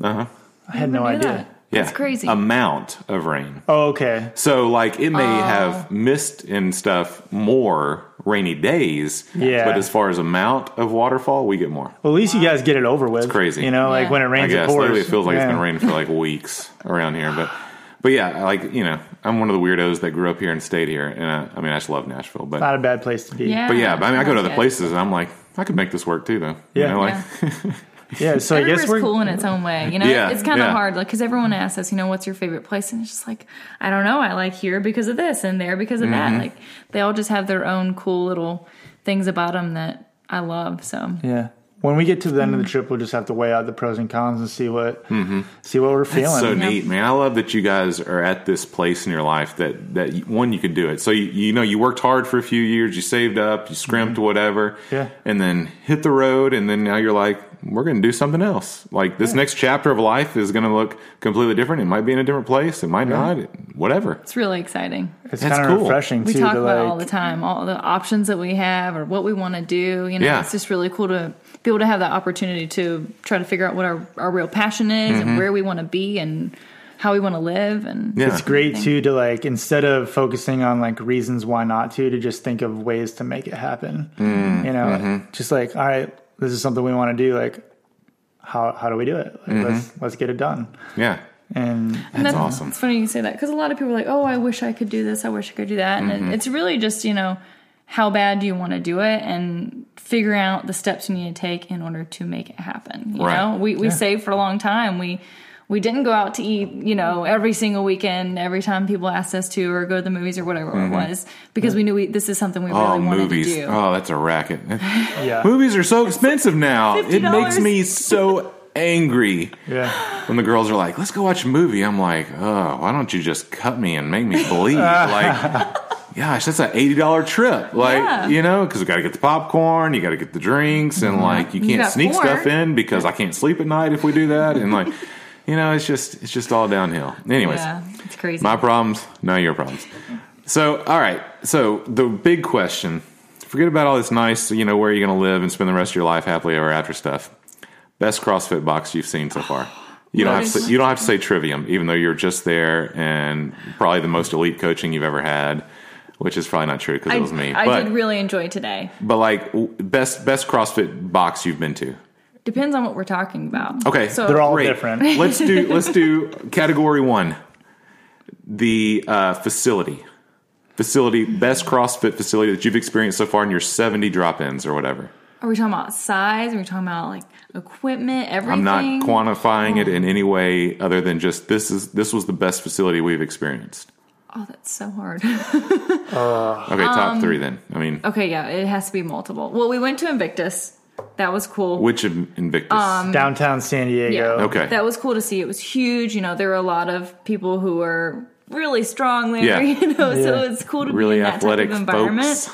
uh-huh i had no idea that. yeah That's crazy. amount of rain oh okay So like it may have missed and stuff more rainy days. Yeah. But as far as amount of waterfall, we get more. well at least you guys get it over with it's crazy. you know like when it I rains it pours lately it feels like it's been raining for like weeks around here. But but yeah, like you know, I'm one of the weirdos that grew up here and stayed here, and uh, I mean I just love Nashville. But not a bad place to be Yeah. but yeah, but I mean I go to like other it. places and I'm like I could make this work too though. You know, like, Yeah. yeah so i guess we're cool in its own way. You know, Yeah, it's kind of yeah. hard, like because everyone asks us, you know, what's your favorite place, and it's just like, I don't know. I like here because of this, and there because of Mm-hmm. that. Like they all just have their own cool little things about them that I love. So Yeah. when we get to the end of the trip, we'll just have to weigh out the pros and cons and see what see what we're feeling. Mm-hmm. so Yeah. neat, man. I love that you guys are at this place in your life that that one you can do it. So you, you know you worked hard for a few years, you saved up, you scrimped whatever, Mm-hmm. Yeah. and then hit the road, and then now you're like, we're going to do something else. Like this next chapter of life is going to look completely different. It might be in a different place, it might not, whatever. It's really exciting. it's That's kind of cool. refreshing We too. talk to about like, all the time, all the options that we have or what we want to do. You know, Yeah. it's just really cool to be able to have that opportunity to try to figure out what our, our real passion is Mm-hmm. and where we want to be and how we want to live. And Yeah. it's great too to like instead of focusing on like reasons why not to, to just think of ways to make it happen. Mm, you know, mm-hmm. just like all right, this is something we want to do. Like, how how do we do it? Like, Let's let's get it done. Yeah, And And That's awesome. It's funny you say that because a lot of people are like, "Oh, I wish I could do this. I wish I could do that." And Mm-hmm. it, it's really just you know, how bad do you want to do it, and figuring out the steps you need to take in order to make it happen. You Right. know, we we saved for a long time. We we didn't go out to eat, you know, every single weekend, every time people asked us to, or go to the movies or whatever it mm-hmm. was, because we knew we, this is something we oh, really oh wanted movies, to do. oh that's a racket. yeah, movies are so expensive now. It makes me so angry. yeah, when the girls are like, "Let's go watch a movie," I'm like, "Oh, why don't you just cut me and make me bleed?" like, gosh, that's an eighty dollar trip. Like, Yeah. you know, because we got to get the popcorn, you got to get the drinks, and mm-hmm. like, you can't got sneak porn. stuff in because I can't sleep at night if we do that, and like, you know, it's just it's just all downhill. Anyways, yeah, it's crazy. my problems, not your problems. So, all right. So, the big question forget about all this nice, you know, where you're going to live and spend the rest of your life happily ever after stuff. Best CrossFit box you've seen so far. You don't, have to, say- you don't have to say trivium, even though you're just there and probably the most elite coaching you've ever had, which is probably not true because it was me. I but, did really enjoy today. but like, best best CrossFit box you've been to. Depends on what we're talking about. Okay, so they're all Great. different. let's do let's do category one. The uh, facility, facility, best CrossFit facility that you've experienced so far in your seventy drop-ins or whatever. Are we talking about size? Are we talking about like equipment? Everything? I'm not quantifying it in any way other than just this is this was the best facility we've experienced. Oh, that's so hard. Okay, Um, top three then. I mean, okay, yeah, it has to be multiple. Well, we went to Invictus. That was cool. which of Invictus? downtown San Diego. yeah, Okay. That was cool to see. It was huge. You know, there were a lot of people who were really strong there. Yeah. You know, so it's cool to really be in that athletic type of environment.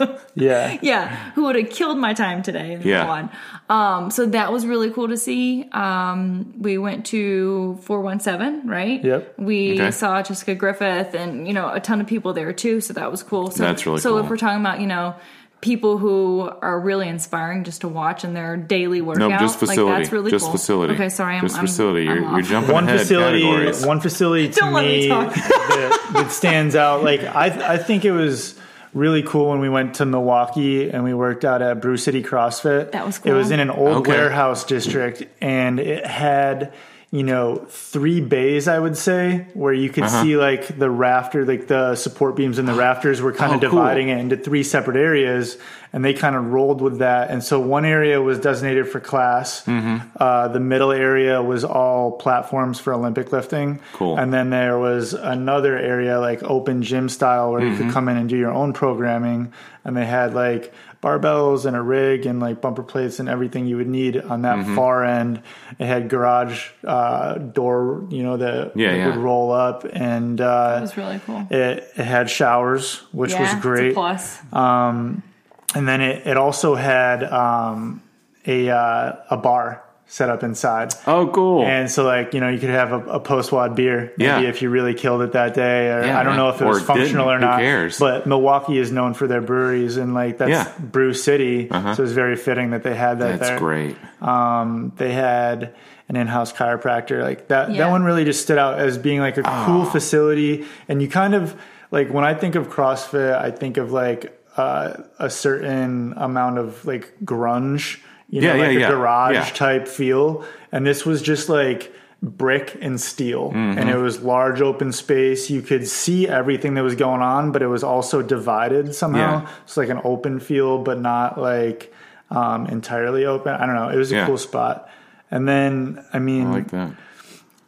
Yeah, yeah, who would have killed my time today Yeah. quad. Um, so that was really cool to see. Um, we went to 417, right? Yep. We Okay. saw Jessica Griffith and, you know, a ton of people there too. So that was cool. So, That's really so cool. if we're talking about, you know, people who are really inspiring just to watch in their daily workout, no, just facility. like that's really just cool. facility. Okay, sorry. I'm, just I'm- facility. I'm you're, off. you're jumping one ahead facility, categories. one facility to Don't let me me talk. that, that stands out. Like I, I think it was really cool when we went to Milwaukee and we worked out at Brew City CrossFit. That was cool. It was in an old Okay. warehouse district, and it had you know three bays. I would say where you could Uh-huh. see like the rafter, like the support beams and the rafters were kind Oh, of cool. dividing it into three separate areas, and they kind of rolled with that. And so one area was designated for class. Mm-hmm. Uh, the middle area was all platforms for Olympic lifting. Cool. And then there was another area like open gym style where you Mm-hmm. could come in and do your own programming. And they had like barbells and a rig and like bumper plates and everything you would need on that Mm-hmm. far end. It had garage uh, door, you know, that Yeah, that yeah. would roll up, and It uh, was really cool. it, it had showers, which yeah, was it's a great. plus. And then it, it also had um, a uh, a bar set up inside. oh, cool. And so, like, you know, you could have a, a post WOD beer, maybe Yeah. if you really killed it that day. Or Yeah, I don't know if it was or functional didn't. or Who not. cares? But Milwaukee is known for their breweries, and like that's Yeah. Brew City. Uh-huh. So it's very fitting that they had that That's there. great. Um, they had an in-house chiropractor. Like that, Yeah. that one really just stood out as being like a cool Ah. facility. And you kind of like when I think of CrossFit, I think of like uh, a certain amount of like grunge, you know, Yeah, like yeah, a yeah. garage Yeah. type feel. And this was just like brick and steel Mm-hmm. and it was large open space you could see everything that was going on but it was also divided somehow Yeah. it's like an open feel, but not like um, entirely open i don't know it was a Yeah. cool spot and then i mean I like that.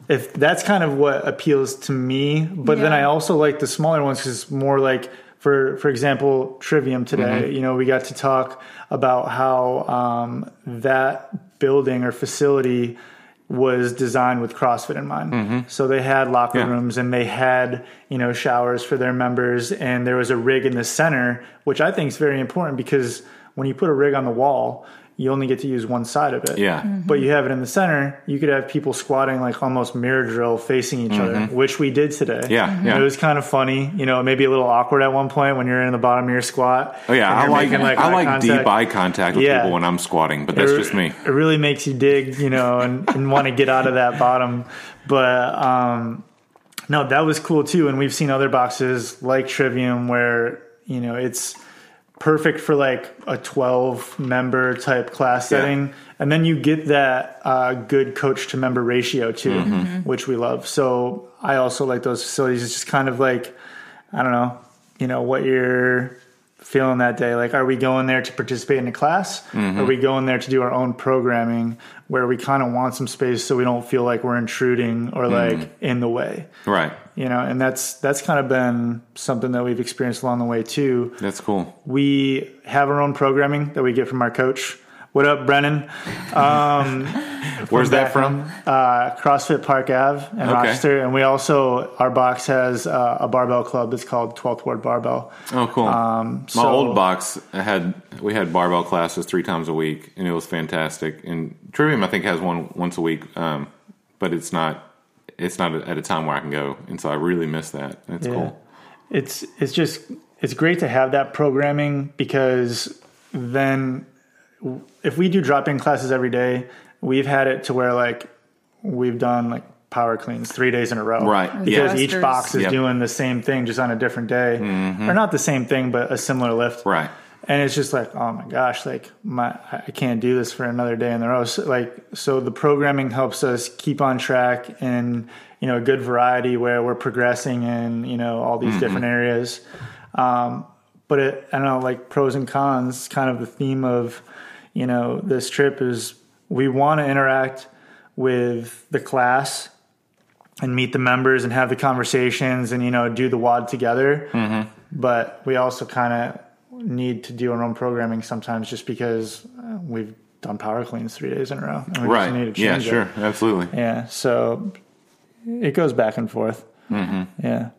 if that's kind of what appeals to me but then i also like the smaller ones because it's more like for for example, Trivium today, you know, we got to talk about how um, that building or facility was designed with CrossFit in mind. So they had locker Yeah. rooms and they had, you know, showers for their members and there was a rig in the center, which I think is very important because when you put a rig on the wall, you only get to use one side of it. Yeah. But you have it in the center, you could have people squatting like almost mirror drill facing each other, which we did today. Mm-hmm. Yeah, Mhm. It was kind of funny, you know, maybe a little awkward at one point when you're in the bottom of your squat. Oh yeah, I you're like, I eye like contact. deep eye contact with Yeah. people when I'm squatting, but that's It- just me. It really makes you dig, you know, and, and want to get out of that bottom. But um, no, that was cool too. And we've seen other boxes like Trivium where, you know, it's perfect for like a 12 member type class Yeah. setting. And then you get that uh, good coach to member ratio too, Mm-hmm. which we love. So I also like those facilities. It's just kind of like, I don't know, you know, what you're feeling that day. Like, are we going there to participate in a class? Mm-hmm. Are we going there to do our own programming where we kind of want some space so we don't feel like we're intruding or Mm-hmm. like in the way? Right. You know, and that's that's kind of been something that we've experienced along the way too. That's cool. We have our own programming that we get from our coach. What up, Brennan? Where's that from? Uh, CrossFit Park Ave in Rochester, and we also our box has uh, a barbell club that's called 12th Ward Barbell. Oh, cool. My Um, so- old box had we had barbell classes three times a week, and it was fantastic. And Trivium, I think, has one once a week, um, but it's not it's not at a time where I can go, and so I really miss that. It's Yeah. cool. It's it's just it's great to have that programming because then if we do drop in classes every day, we've had it to where like we've done like power cleans three days in a row. Right. Because Yeah. each box is Yep. doing the same thing just on a different day. Or not the same thing, but a similar lift. Right. And it's just like, oh my gosh, like my I can't do this for another day in a row. So, like so the programming helps us keep on track and you know a good variety where we're progressing in you know all these different areas. Um, but it, I don't know, like pros and cons. Kind of the theme of you know this trip is we want to interact with the class and meet the members and have the conversations and you know do the WOD together. But we also kind of need to do our own programming sometimes just because uh, we've done power cleans three days in a row. And we just need Right. to Yeah. change it. Sure. Absolutely. Yeah. So it goes back and forth. Mm-hmm. Yeah.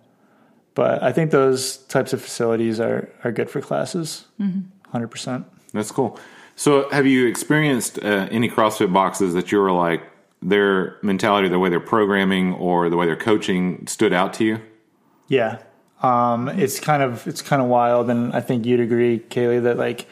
But I think those types of facilities are, are good for classes. 100 percent. That's cool. So, have you experienced uh, any CrossFit boxes that you were like their mentality, the way they're programming, or the way they're coaching stood out to you? Yeah. Um, it's kind of it's kind of wild, and I think you'd agree, Kaylee, that like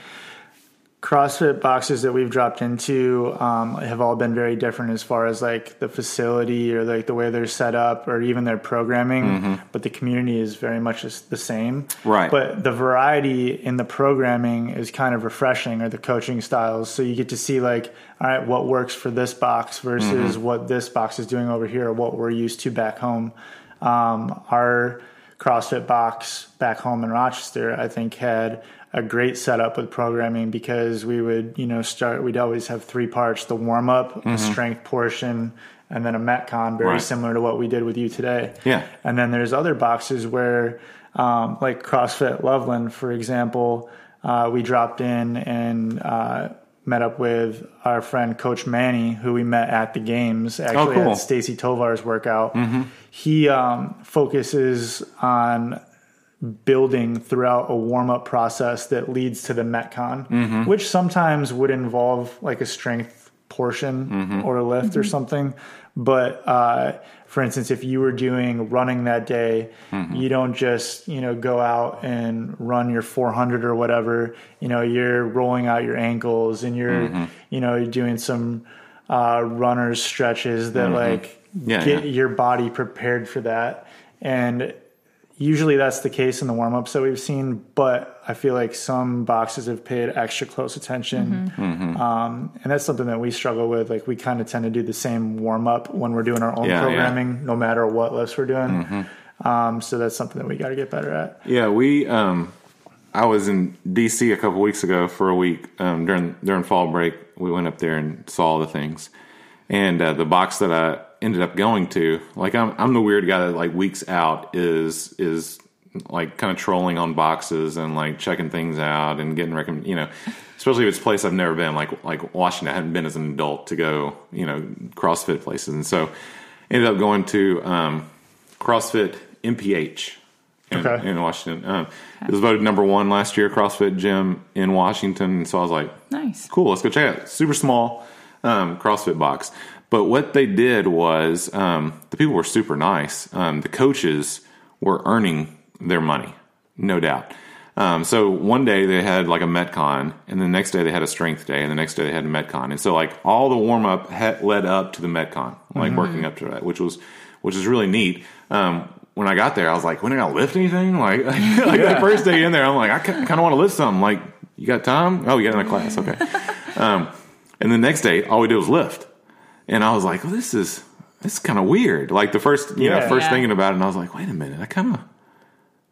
CrossFit boxes that we've dropped into um, have all been very different as far as like the facility or like the way they're set up or even their programming. But the community is very much the same. Right. But the variety in the programming is kind of refreshing, or the coaching styles. So you get to see like, all right, what works for this box versus what this box is doing over here, or what we're used to back home. Um, our CrossFit box back home in Rochester, I think, had a great setup with programming because we would, you know, start. We'd always have three parts: the warm up, a strength portion, and then a metcon, very Right. similar to what we did with you today. Yeah. And then there's other boxes where, um, like CrossFit Loveland, for example, uh, we dropped in and uh, met up with our friend Coach Manny, who we met at the games, actually cool. at Stacy Tovar's workout. He um, focuses on building throughout a warm up process that leads to the Metcon, mm-hmm. which sometimes would involve like a strength portion mm-hmm. or a lift or mm-hmm. something. But uh, for instance, if you were doing running that day, you don't just you know go out and run your 400 or whatever. You know, you're rolling out your ankles and you're you know you're doing some uh, runners stretches that like Yeah, get yeah. your body prepared for that. And usually that's the case in the warm ups that we've seen, but I feel like some boxes have paid extra close attention. Mm-hmm. Um, and that's something that we struggle with. Like we kind of tend to do the same warm up when we're doing our own Yeah, yeah. programming, no matter what lifts we're doing. Um, so that's something that we got to get better at. Yeah, we. Um, I was in DC a couple weeks ago for a week um, during during fall break. We went up there and saw all the things, and uh, the box that I ended up going to, like I'm I'm the weird guy that like weeks out is is like kind of trolling on boxes and like checking things out and getting recommend, you know, especially if it's a place I've never been, like like Washington. I hadn't been as an adult to go, you know, CrossFit places, and so ended up going to um, CrossFit MPH in, Okay. in Washington. Um, it was voted number one last year CrossFit gym in Washington, and so I was like, Nice. cool, let's go check it out. Super small um, CrossFit box. But what they did was um, the people were super nice. Um, the coaches were earning their money, no doubt. Um, so one day they had like a Metcon, and the next day they had a strength day, and the next day they had a Metcon. And so like all the warm up led up to the Metcon, like working up to that, which was which is really neat. Um, when I got there, I was like, when I gonna lift anything? Like, like the first day in there, I'm like, I kind of want to lift something. Like, you got time? Oh, you got in a class, okay. Um, and the next day, all we did was lift, and I was like, well, this is this is kind of weird. Like the first, you know, first Yeah. thinking about it, and I was like, wait a minute, I kind of,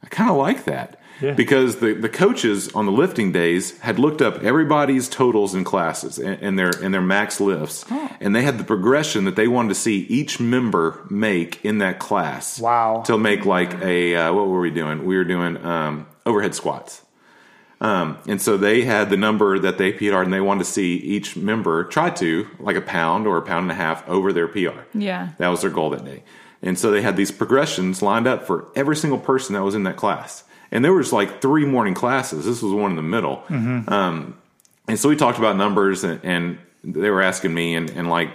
I kind of like that. Yeah. Because the, the coaches on the lifting days had looked up everybody's totals in classes and, and their and their max lifts, Oh. and they had the progression that they wanted to see each member make in that class. Wow. To make like a uh, what were we doing? We were doing um, overhead squats. Um, and so they had the number that they PR'd, and they wanted to see each member try to like a pound or a pound and a half over their PR. Yeah. That was their goal that day. And so they had these progressions lined up for every single person that was in that class. And there was like three morning classes. This was one in the middle. Um, and so we talked about numbers and, and they were asking me and, and like,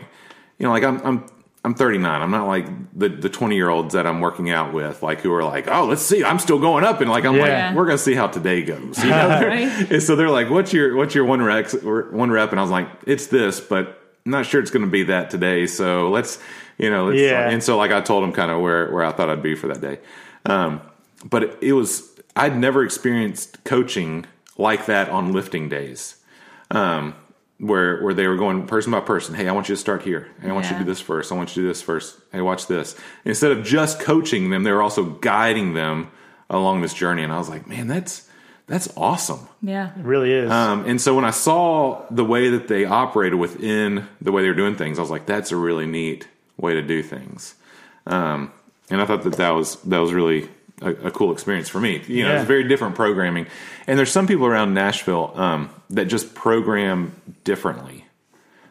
you know, like I'm, I'm, I'm 39. I'm not like the, the 20 year olds that I'm working out with, like who are like, oh, let's see, I'm still going up. And like, I'm Yeah. like, we're to see how today goes. You know? Right. And so they're like, "What's your what's your one rep?" One rep, and I was like, "It's this," but I'm not sure it's to be that today. So let's, you know, let's, Yeah. And so like I told them kind of where where I thought I'd be for that day. Um, but it, it was I'd never experienced coaching like that on lifting days. Um, where where they were going person by person. Hey, I want you to start here. Hey, I want you to do this first. I want you to do this first. Hey, watch this. Instead of just coaching them, they were also guiding them along this journey. And I was like, man, that's that's awesome. Yeah. It really is. Um, and so when I saw the way that they operated within the way they were doing things, I was like, that's a really neat way to do things. Um, and I thought that that was that was really a, a cool experience for me. You know, Yeah. it's very different programming. And there's some people around Nashville um, that just program differently.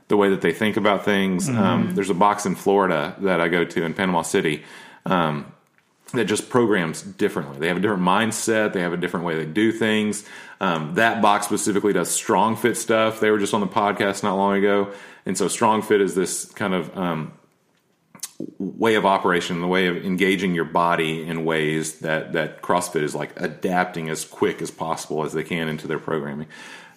The way that they think about things. Um, there's a box in Florida that I go to in Panama City. Um, that just programs differently. They have a different mindset. They have a different way they do things. Um, that box specifically does strong fit stuff. They were just on the podcast not long ago, and so strong fit is this kind of um, way of operation, the way of engaging your body in ways that that CrossFit is like adapting as quick as possible as they can into their programming.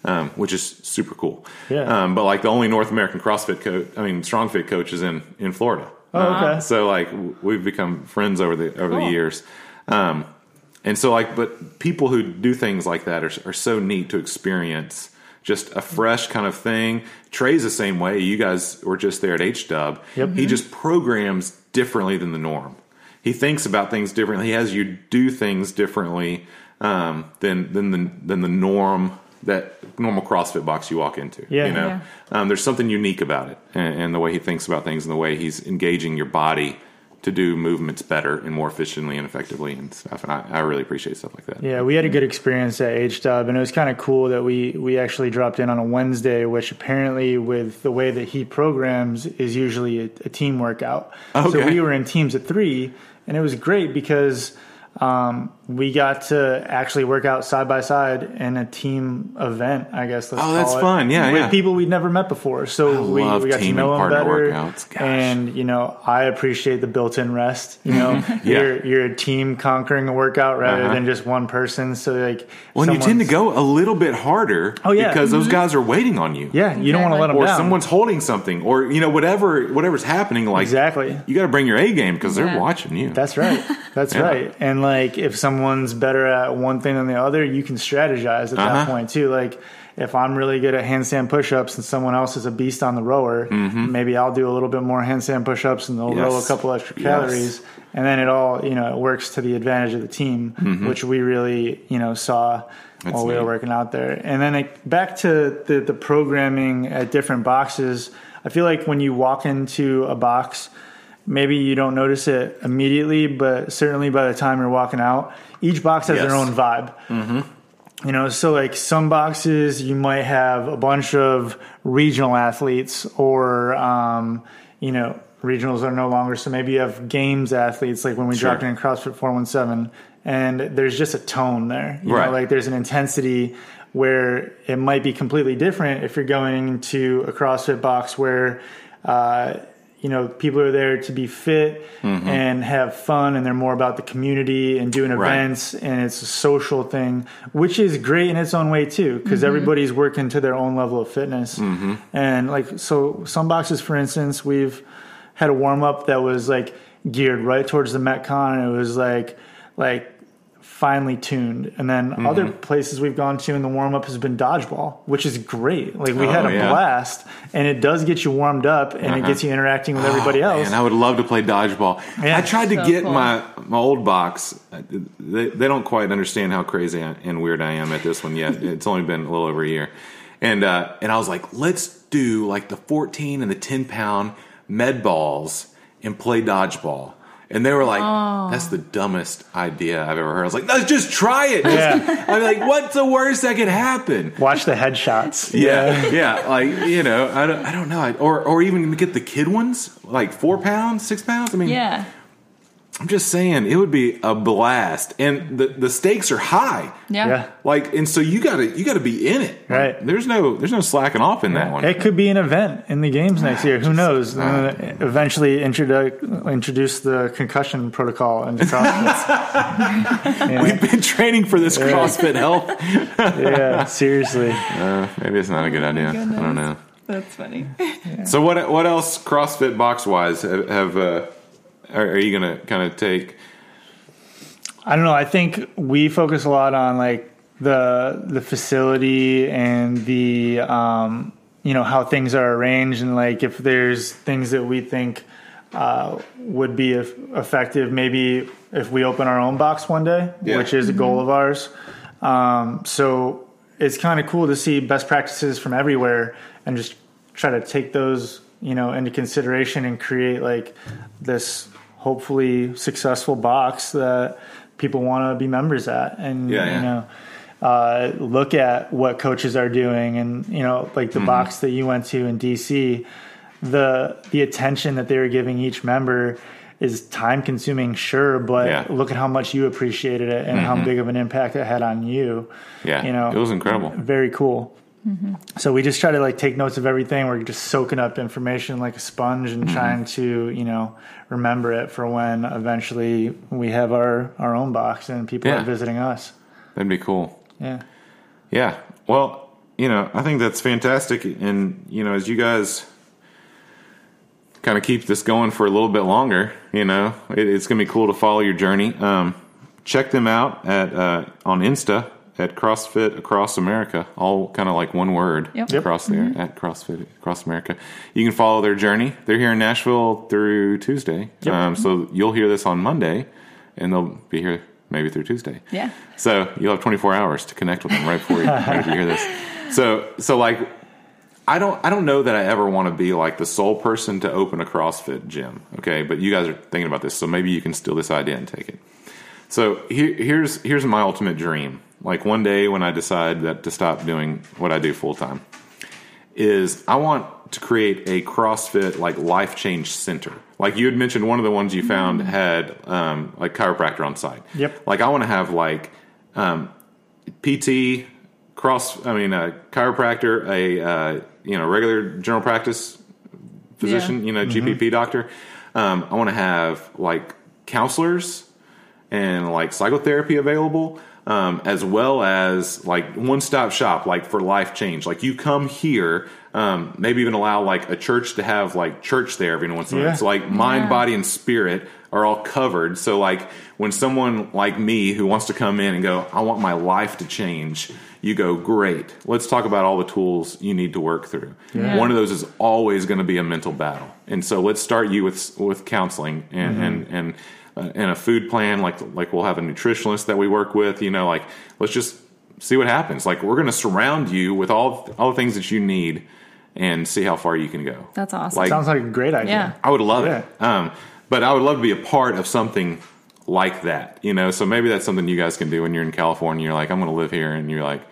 Um, which is super cool. Yeah. Um, but like the only North American CrossFit coach, I mean, Strong Fit coach is in in Florida. Oh, okay. So like we've become friends over the over the years, um, and so like but people who do things like that are, are so neat to experience. Just a fresh kind of thing. Trey's the same way. You guys were just there at H Dub. Yep. He just programs differently than the norm. He thinks about things differently. He has you do things differently um, than than the than the norm that normal CrossFit box you walk into. Yeah. you know, Yeah. um, there's something unique about it, and, and the way he thinks about things, and the way he's engaging your body to do movements better and more efficiently and effectively and stuff. And I, I really appreciate stuff like that. Yeah, we had a good experience at H Dub, and it was kind of cool that we we actually dropped in on a Wednesday, which apparently with the way that he programs is usually a, a team workout. Okay. So we were in teams of three, and it was great because um, we got to actually work out side by side in a team event. I guess. Let's Oh, that's it, fun. Yeah, with yeah. people we'd never met before. So we, love we got to know them better. workouts. Gosh. And you know, I appreciate the built-in rest. You know, Yeah. you're you're a team conquering a workout rather Uh-huh. than just one person. So like, Well, you tend to go a little bit harder Oh, yeah. because those guys are waiting on you. Yeah, you don't want to let them Or down. someone's holding something, or you know whatever whatever's happening. Like Exactly. you got to bring your A game because they're watching you. That's right. That's Yeah. right. And like, if someone's better at one thing than the other, you can strategize at Uh-huh. that point too. Like, if I'm really good at handstand push-ups and someone else is a beast on the rower, maybe I'll do a little bit more handstand push-ups and they'll row a Mm-hmm. Couple extra Yes. calories, and then it all you know it works to the advantage of the team, which we really you know saw That's while we were working out there. And then it, back to the the programming at different boxes. I feel like when you walk into a box maybe you don't notice it immediately, but certainly by the time you're walking out, each box has their own vibe. You know, so like some boxes, you might have a bunch of regional athletes, or um, you know, regionals are no longer. So maybe you have games athletes, like when we Sure. dropped in CrossFit Four One Seven, and there's just a tone there. You Right. know, like there's an intensity where it might be completely different if you're going to a CrossFit box where. Uh, you know, people are there to be fit and have fun, and they're more about the community and doing Mm-hmm. Right. events, and it's a social thing, which is great in its own way too, because everybody's working to their own level of fitness. Mm-hmm. And like, so some boxes, for instance, we've had a warm up that was like geared right towards the Metcon, and it was like, like finely tuned. And then Mm-hmm. other places we've gone to in the warm up has been dodgeball, which is great. Like we had Oh, a yeah. blast, and it does get you warmed up, and it gets you interacting with everybody Oh, else. And I would love to play dodgeball. Yeah. I tried to So get cool. my my old box. They, they don't quite understand how crazy and weird I am at this one yet. it's only been a little over a year, and uh, and I was like, let's do like the 14 and the 10 pound med balls and play dodgeball. And they were like, Oh. "That's the dumbest idea I've ever heard." I was like, "Let's just try it." Yeah. I'm like, "What's the worst that could happen?" Watch the headshots. Yeah, yeah, like you know, I don't, I don't know, or or even get the kid ones, like four pounds, six pounds. I mean, Yeah. I'm just saying it would be a blast, and the the stakes are high. Yeah. Yeah. Like, and so you gotta you gotta be in it. Right. There's no there's no slacking off in that one. It could be an event in the games next year. Who knows? Uh, eventually, introduce introduce the concussion protocol into CrossFit. We've been training for this CrossFit health. yeah, seriously. Uh, maybe it's not a good idea. I don't know. That's funny. So what what else CrossFit box wise have, have uh, are, are you gonna kind of take? I don't know. I think we focus a lot on like the the facility and the um, you know how things are arranged and like if there's things that we think uh, would be eff- effective. Maybe if we open our own box one day, Yeah. which is a goal of ours. Um, so it's kind of cool to see best practices from everywhere and just try to take those you know into consideration and create like this hopefully successful box that people want to be members at and Yeah, yeah. you know uh, look at what coaches are doing and you know like Mm-hmm. the box that you went to in DC the the attention that they were giving each member is time consuming sure but Yeah. Mm-hmm. look at how much you appreciated it and how big of an impact it had on you Yeah, you know it was incredible. very cool so we just try to like take notes of everything we're just soaking up information like a sponge Mm-hmm. and trying to you know remember it for when eventually we have our our own box and people Yeah. are visiting us That'd be cool. yeah Yeah. Well, you know, I think that's fantastic. And, you know, as you guys kind of keep this going for a little bit longer, you know, it, it's going to be cool to follow your journey. Um, check them out at uh, on Insta at CrossFit Across America, all kind of like one word Yep. Yep. across there at CrossFit Across America. You can follow their journey. They're here in Nashville through Tuesday. Yep. Um, so you'll hear this on Monday, and they'll be here maybe through Tuesday. Yeah. So you'll have 24 hours to connect with them right before you, right you hear this. So, so like, I don't, I don't know that I ever want to be like the sole person to open a CrossFit gym. Okay, but you guys are thinking about this, so maybe you can steal this idea and take it. So here, here's here's my ultimate dream. Like one day when I decide that to stop doing what I do full time, is I want to create a CrossFit like life change center. Like you had mentioned, one of the ones you found had um, like chiropractor on site. Yep. Like I want to have like um, PT, cross. I mean, a chiropractor, a uh, you know regular general practice physician, Yeah. you know GPP doctor. Um, I want to have like counselors and like psychotherapy available, um, as well as like one stop shop, like for life change. Like you come here, um, maybe even allow like a church to have like church there every once in a while. Yeah. So like mind, Yeah. body, and spirit are all covered. So like when someone like me who wants to come in and go, I want my life to change. You go, great. Let's talk about all the tools you need to work through. Yeah. One of those is always going to be a mental battle, and so let's start you with with counseling and and and uh, and a food plan. Like like we'll have a nutritionist that we work with. You know, like let's just see what happens. Like we're going to surround you with all all the things that you need, and see how far you can go. That's awesome. Like sounds like a great idea Yeah. I would love Yeah. it. Um, but I would love to be a part of something like that, you know. So maybe that's something you guys can do when you're in California. You're like, I'm going to live here, and you're like,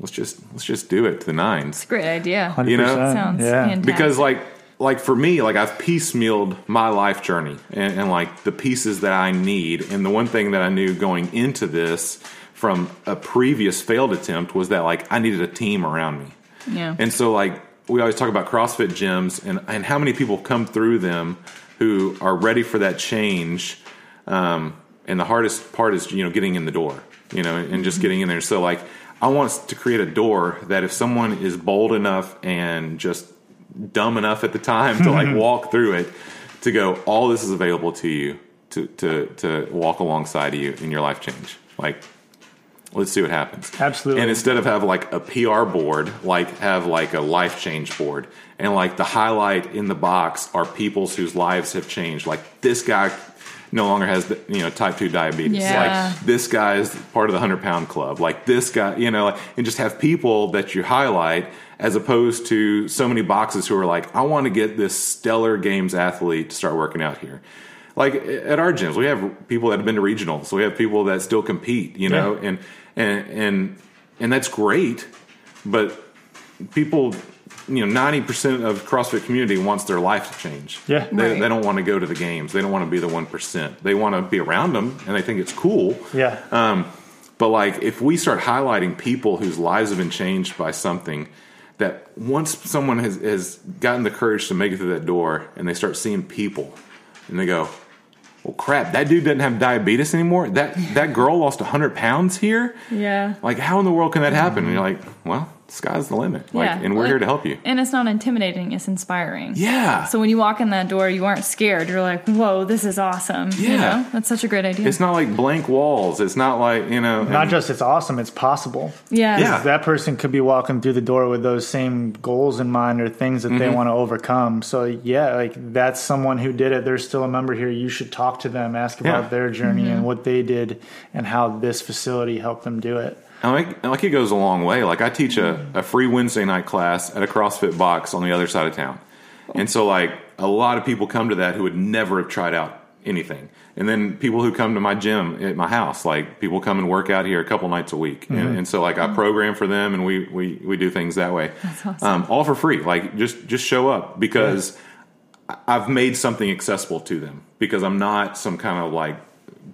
let's just let's just do it to the nines. it's a Great idea. 100%. You know? Sounds yeah. fantastic. because like like for me like i've piecemealed my life journey and, and like the pieces that i need and the one thing that i knew going into this from a previous failed attempt was that like i needed a team around me yeah. and so like we always talk about CrossFit gyms and, and how many people come through them who are ready for that change. Um, and the hardest part is, you know, getting in the door, you know, and just getting in there. So like, I want to create a door that if someone is bold enough and just dumb enough at the time to like mm-hmm. walk through it, to go, all this is available to you to, to, to walk alongside of you in your life change. Like, let's see what happens. Absolutely. And instead of have like a PR board, like have like a life change board. And like the highlight in the box are people's whose lives have changed. Like this guy no longer has the, you know type 2 diabetes. Yeah. Like this guy is part of the 100 pound club. Like this guy, you know, and just have people that you highlight as opposed to so many boxes who are like, I want to get this stellar games athlete to start working out here like at our gyms, we have people that have been to regionals. So we have people that still compete, you know, Yeah. and and and and that's great. But people, you know, ninety percent of CrossFit community wants their life to change. Yeah. they, Right. they don't want to go to the games. They don't want to be the one percent. They want to be around them, and they think it's cool. Yeah. Um, but like, if we start highlighting people whose lives have been changed by something, that once someone has, has gotten the courage to make it through that door, and they start seeing people, and they go, "Well, crap! That dude doesn't have diabetes anymore. That that girl lost hundred pounds here. yeah. Like, how in the world can that happen?" And you're like, "Well, sky's the limit. Like, yeah. and we're Well, here to help you." And it's not intimidating, it's inspiring. Yeah. So when you walk in that door, you aren't scared. You're like, whoa, this is awesome. You Yeah. know? That's such a great idea. it's not like blank walls. It's not like you know. Not and- just it's awesome, it's possible. yeah. Yeah. That person could be walking through the door with those same goals in mind or things that Mm-hmm. they want to overcome. So yeah, like that's someone who did it. They're still a member here. You should talk to them, ask about Yeah. their journey Mm-hmm. and what they did and how this facility helped them do it. And like, like it goes a long way. Like I teach a, a free Wednesday night class at a CrossFit box on the other side of town. And so like a lot of people come to that who would never have tried out anything. And then people who come to my gym at my house, like people come and work out here a couple nights a week. And, and so like I program for them and we, we, we do things that way. Um, all for free. Like just, just show up because I- I've made something accessible to them because I'm not some kind of like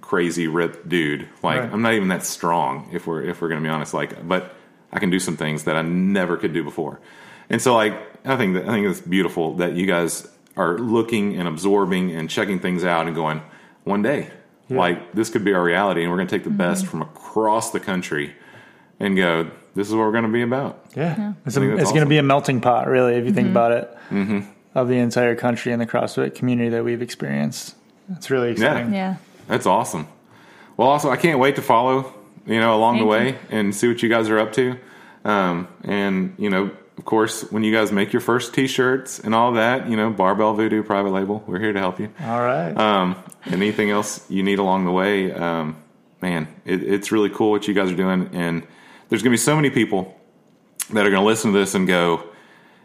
crazy ripped dude. Like Right. I'm not even that strong if we're if we're gonna be honest. Like, but I can do some things that I never could do before. And so like I think that I think it's beautiful that you guys are looking and absorbing and checking things out and going one day like this could be our reality and we're going to take the best from across the country and go this is what we're going to be about Yeah, it's, a, that's it's going to be a melting pot, really, if you Mm-hmm. think about it, mm-hmm. of the entire country and the CrossFit community that we've experienced. It's really exciting. Yeah. That's awesome. Well, also, I can't wait to follow, you know, along the Thank way and see what you guys are up to. Um, and, you know, of course, when you guys make your first t shirts and all that, you know, Barbell Voodoo private label, we're here to help you. All right. Um, anything else you need along the way, um, man, it, it's really cool what you guys are doing. And there's going to be so many people that are going to listen to this and go,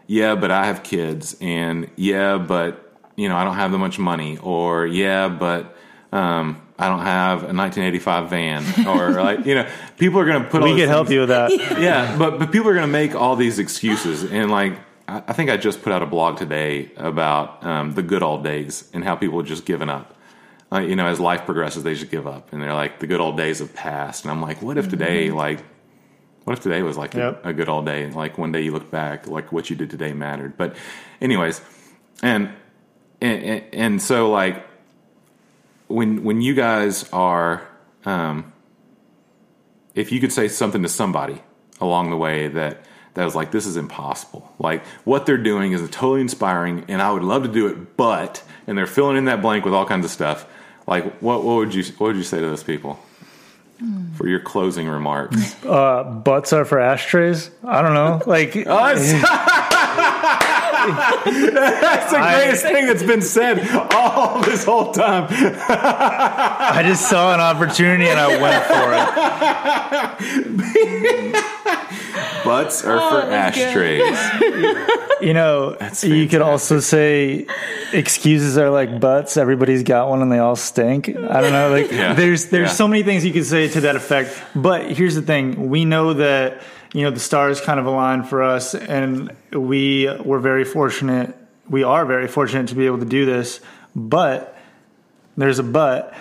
yeah, but I have kids, and yeah, but you know I don't have that much money, or yeah, but um, I don't have a 1985 van, or like you know, people are going to put. we can help you with that. yeah, but but people are going to make all these excuses, and like I, I think I just put out a blog today about um, the good old days and how people have just given up. Uh, you know, as life progresses, they just give up, and they're like, the good old days have passed. And I'm like, what if today, like, what if today was like Yep. a, a good old day? And like one day you look back, like what you did today mattered. But, anyways, and, and- and so like when when you guys are um, if you could say something to somebody along the way that that was like this is impossible like what they're doing is totally inspiring and i would love to do it but and they're filling in that blank with all kinds of stuff like what, what would you what would you say to those people for your closing remarks Uh, butts are for ashtrays. I don't know. Like, oh, that's, that's the greatest thing that's been said all this whole time I just saw an opportunity and I went for it. Butts are Oh, for ashtrays. You know, you could also say excuses are like butts. Everybody's got one and they all stink. I don't know. Like Yeah. there's there's Yeah. so many things you could say to that effect. But here's the thing: we know that you know the stars kind of aligned for us, and we were very fortunate. We are very fortunate to be able to do this. But there's a but.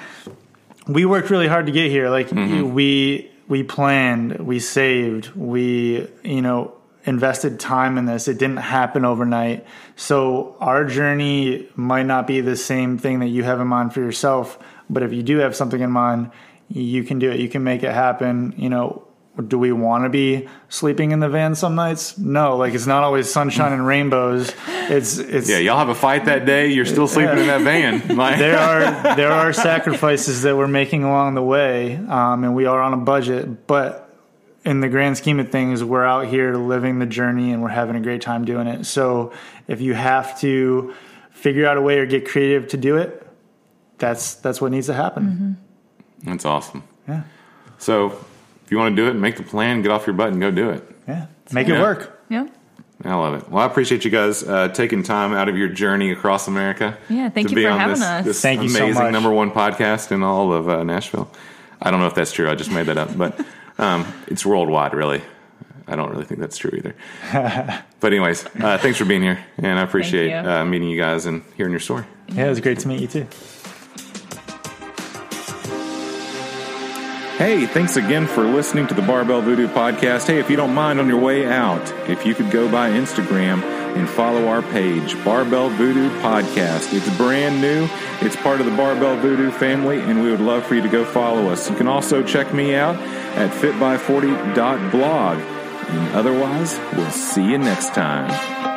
We worked really hard to get here. Like mm-hmm. we we planned, we saved, we you know invested time in this. It didn't happen overnight. So our journey might not be the same thing that you have in mind for yourself, but if you do have something in mind, you can do it. You can make it happen. You know, do we want to be sleeping in the van some nights? No, like it's not always sunshine and rainbows. It's it's Yeah, y'all have a fight that day. You're still sleeping in that van. Like, there are there are sacrifices that we're making along the way, um, and we are on a budget. But in the grand scheme of things, we're out here living the journey, and we're having a great time doing it. So if you have to figure out a way or get creative to do it, that's that's what needs to happen. That's awesome. Yeah, So if you want to do it, make the plan, get off your butt, and go do it. yeah, make Yeah. it work. Yeah. I love it. Well, I appreciate you guys uh, taking time out of your journey across America. Yeah, thank to you be for on having this, us. This Thank you so amazing much. number one podcast in all of uh, Nashville. I don't know if that's true. I just made that up, but um, it's worldwide, really. I don't really think that's true either. but anyways, uh, thanks for being here, and I appreciate you. uh, meeting you guys and hearing your story. Yeah, it was great to meet you too. Hey, thanks again for listening to the Barbell Voodoo podcast. Hey, if you don't mind on your way out, if you could go by Instagram and follow our page, Barbell Voodoo Podcast. It's brand new. It's part of the Barbell Voodoo family, and we would love for you to go follow us. You can also check me out at fitby40.blog. And otherwise, we'll see you next time.